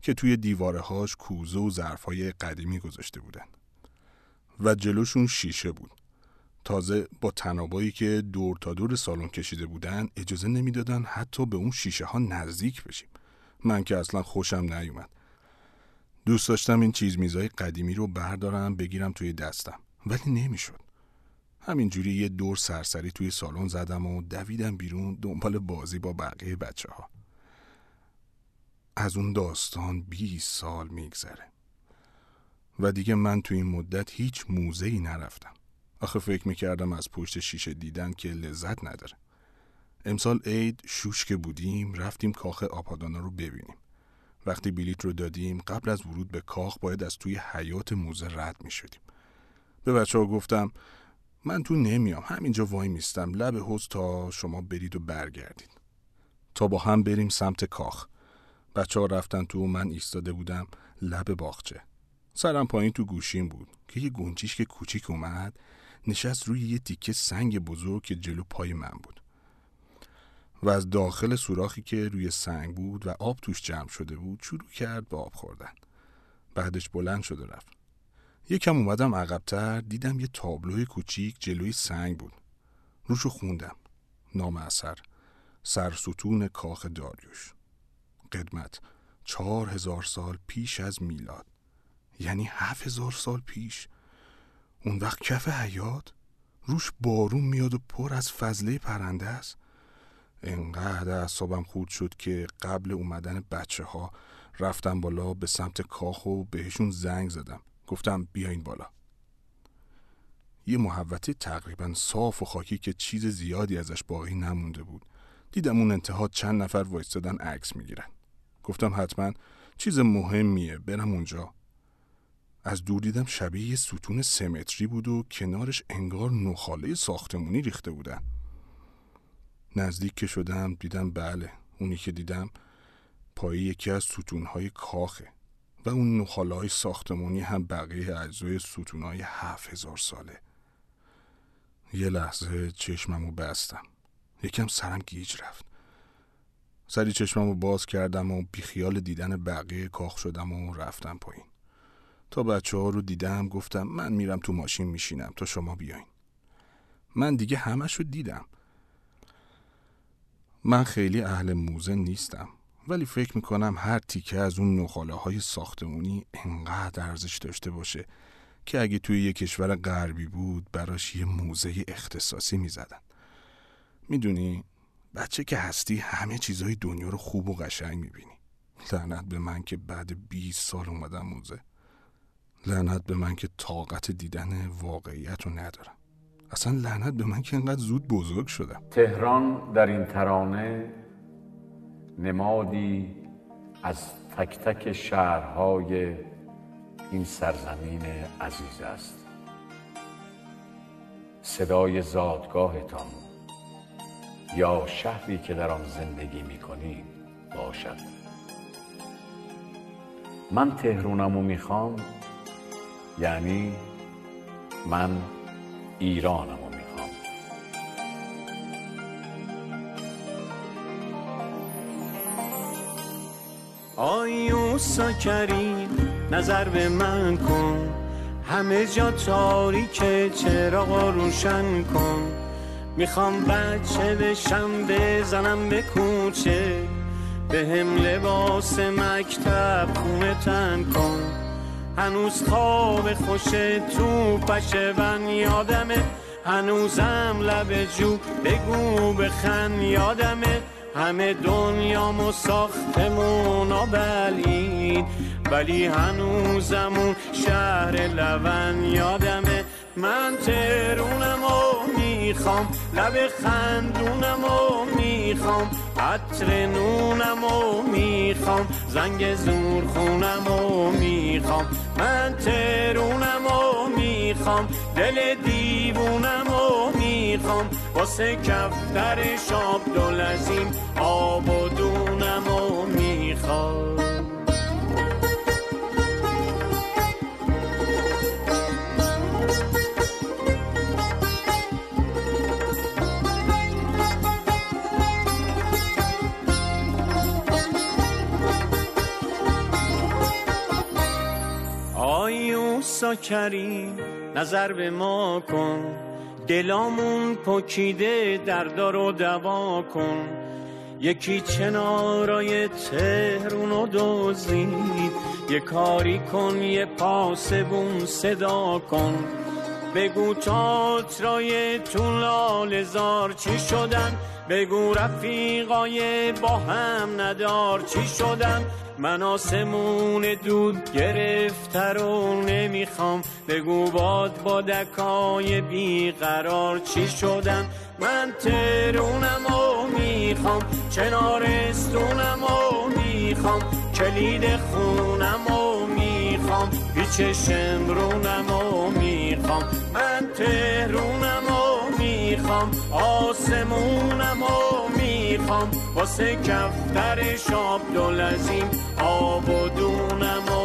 که توی دیوارهاش کوزه و ظرفای قدیمی گذاشته بودن. و جلوشون شیشه بود. تازه با تنابایی که دور تا دور سالن کشیده بودن اجازه نمی‌دادن حتی به اون شیشه ها نزدیک بشیم. من که اصلا خوشم نیومد. دوست داشتم این چیز میزای قدیمی رو بردارم بگیرم توی دستم. ولی نمی‌شد. همینجوری یه دور سرسری توی سالن زدم و دویدم بیرون دنبال بازی با بقیه بچه ها. از اون داستان 20 سال میگذره. و دیگه من تو این مدت هیچ موزه ای نرفتم. آخه فکر می‌کردم از پشت شیشه دیدن که لذت نداره. امسال عید شوش که بودیم رفتیم کاخ آپادانا رو ببینیم. وقتی بلیت رو دادیم قبل از ورود به کاخ باید از توی حیات موزه رد می شدیم به بچه ها گفتم من تو نمیام همینجا وای میستم لب حوز تا شما برید و برگردید. تا با هم بریم سمت کاخ. بچه ها رفتن تو من ایستاده بودم لب باغچه. سرم پایین تو گوشیم بود. که یه گنجیش که کوچیک اومد نشست روی یه تیکه سنگ بزرگ که جلو پای من بود. و از داخل سوراخی که روی سنگ بود و آب توش جمع شده بود شروع کرد به آب خوردن. بعدش بلند شد و رفت. یکم اومدم عقبتر دیدم یه تابلوی کوچیک جلوی سنگ بود. روشو خوندم. نام اثر سرستون کاخ داریوش. قدمت چهار هزار سال پیش از میلاد. یعنی هفت هزار سال پیش. اون وقت کف حیات روش بارون میاد و پر از فضله پرنده است. انقدر اعصابم خود شد که قبل اومدن بچه ها رفتم بالا به سمت کاخ و بهشون زنگ زدم. گفتم بیاین بالا. یه محوطه تقریبا صاف و خاکی که چیز زیادی ازش باقی نمونده بود. دیدم اون انتها چند نفر وایستادن عکس می‌گیرن. گفتم حتما چیز مهمیه برم اونجا. از دور دیدم شبیه یه ستون سمتری بود و کنارش انگار نخاله ساختمونی ریخته بودن. نزدیک که شدم دیدم بله اونی که دیدم پای یکی از ستونهای کاخه و اون نخاله های ساختمونی هم بقیه اجزای ستونهای هفت هزار ساله. یه لحظه چشممو بستم. یکم سرم گیج رفت. سری چشممو باز کردم و بیخیال دیدن بقیه کاخ شدم و رفتم پایین. تا بچه ها رو دیدم گفتم من میرم تو ماشین میشینم تا شما بیاین. من دیگه همش رو دیدم. من خیلی اهل موزه نیستم ولی فکر می‌کنم هر تیکه از اون نخاله های ساختمونی انقدر ارزش داشته باشه که اگه توی یه کشور غربی بود براش یه موزه اختصاصی می‌زدن. می‌دونی؟ بچه که هستی همه چیزای دنیا رو خوب و قشنگ می‌بینی. لعنت به من که بعد 20 سال اومدم موزه. لعنت به من که طاقت دیدن واقعیت رو ندارم. اصلا لعنت به من که انقدر زود بزرگ شدم. تهران در این ترانه نمادی از تک تک شهرهای این سرزمین عزیز است. صدای زادگاهتان یا شهری که در آن زندگی می کنید باشد. من تهرونمو می‌خوام یعنی من ایرانمو می‌خوام. آیوسا کریم نظر به من کن. همه جا تاریکه چراغ روشن کن. می‌خوام بچه بشم بزنم به کوچه. به هم لباس مکتب خونه تن کن. هنوز خواب خوش تو پشون یادمه هنوزم لب جو بگو بخن یادمه. همه دنیامو ساختمون بلید ولی هنوزمون شهر لون یادمه. من ترونم و می‌خوام. لب خندونم و می‌خوام عطر نونم و می‌خوام. زنگ زور خونم و می‌خوام من ترونم و می‌خوام. دل دیوونم و می‌خوام واسه کفتر شاب دلزیم آب و دونم و می‌خوام. آیوسا کریم نظر به ما کن. دلامون پکیده دردا رو دوا کن. یکی چنارای تهرون رو دوزید یه کاری کن یه پاسبون صدا کن. بگو تاترای تو لالزار چی شدن؟ بگو رفیقای با هم ندار چی شدن؟ من آسمون دود گرفته رو نمی‌خوام. بگو باد با دکای بیقرار چی شدن من ترونم و می‌خوام چنارستونم و می‌خوام کلید خونم و می‌خوام پیچ شمرونم و می‌خوام. من تهرونم و می‌خوام آسمونم و می‌خوام. واسه کفتر شاب دلزیم آب و دونم و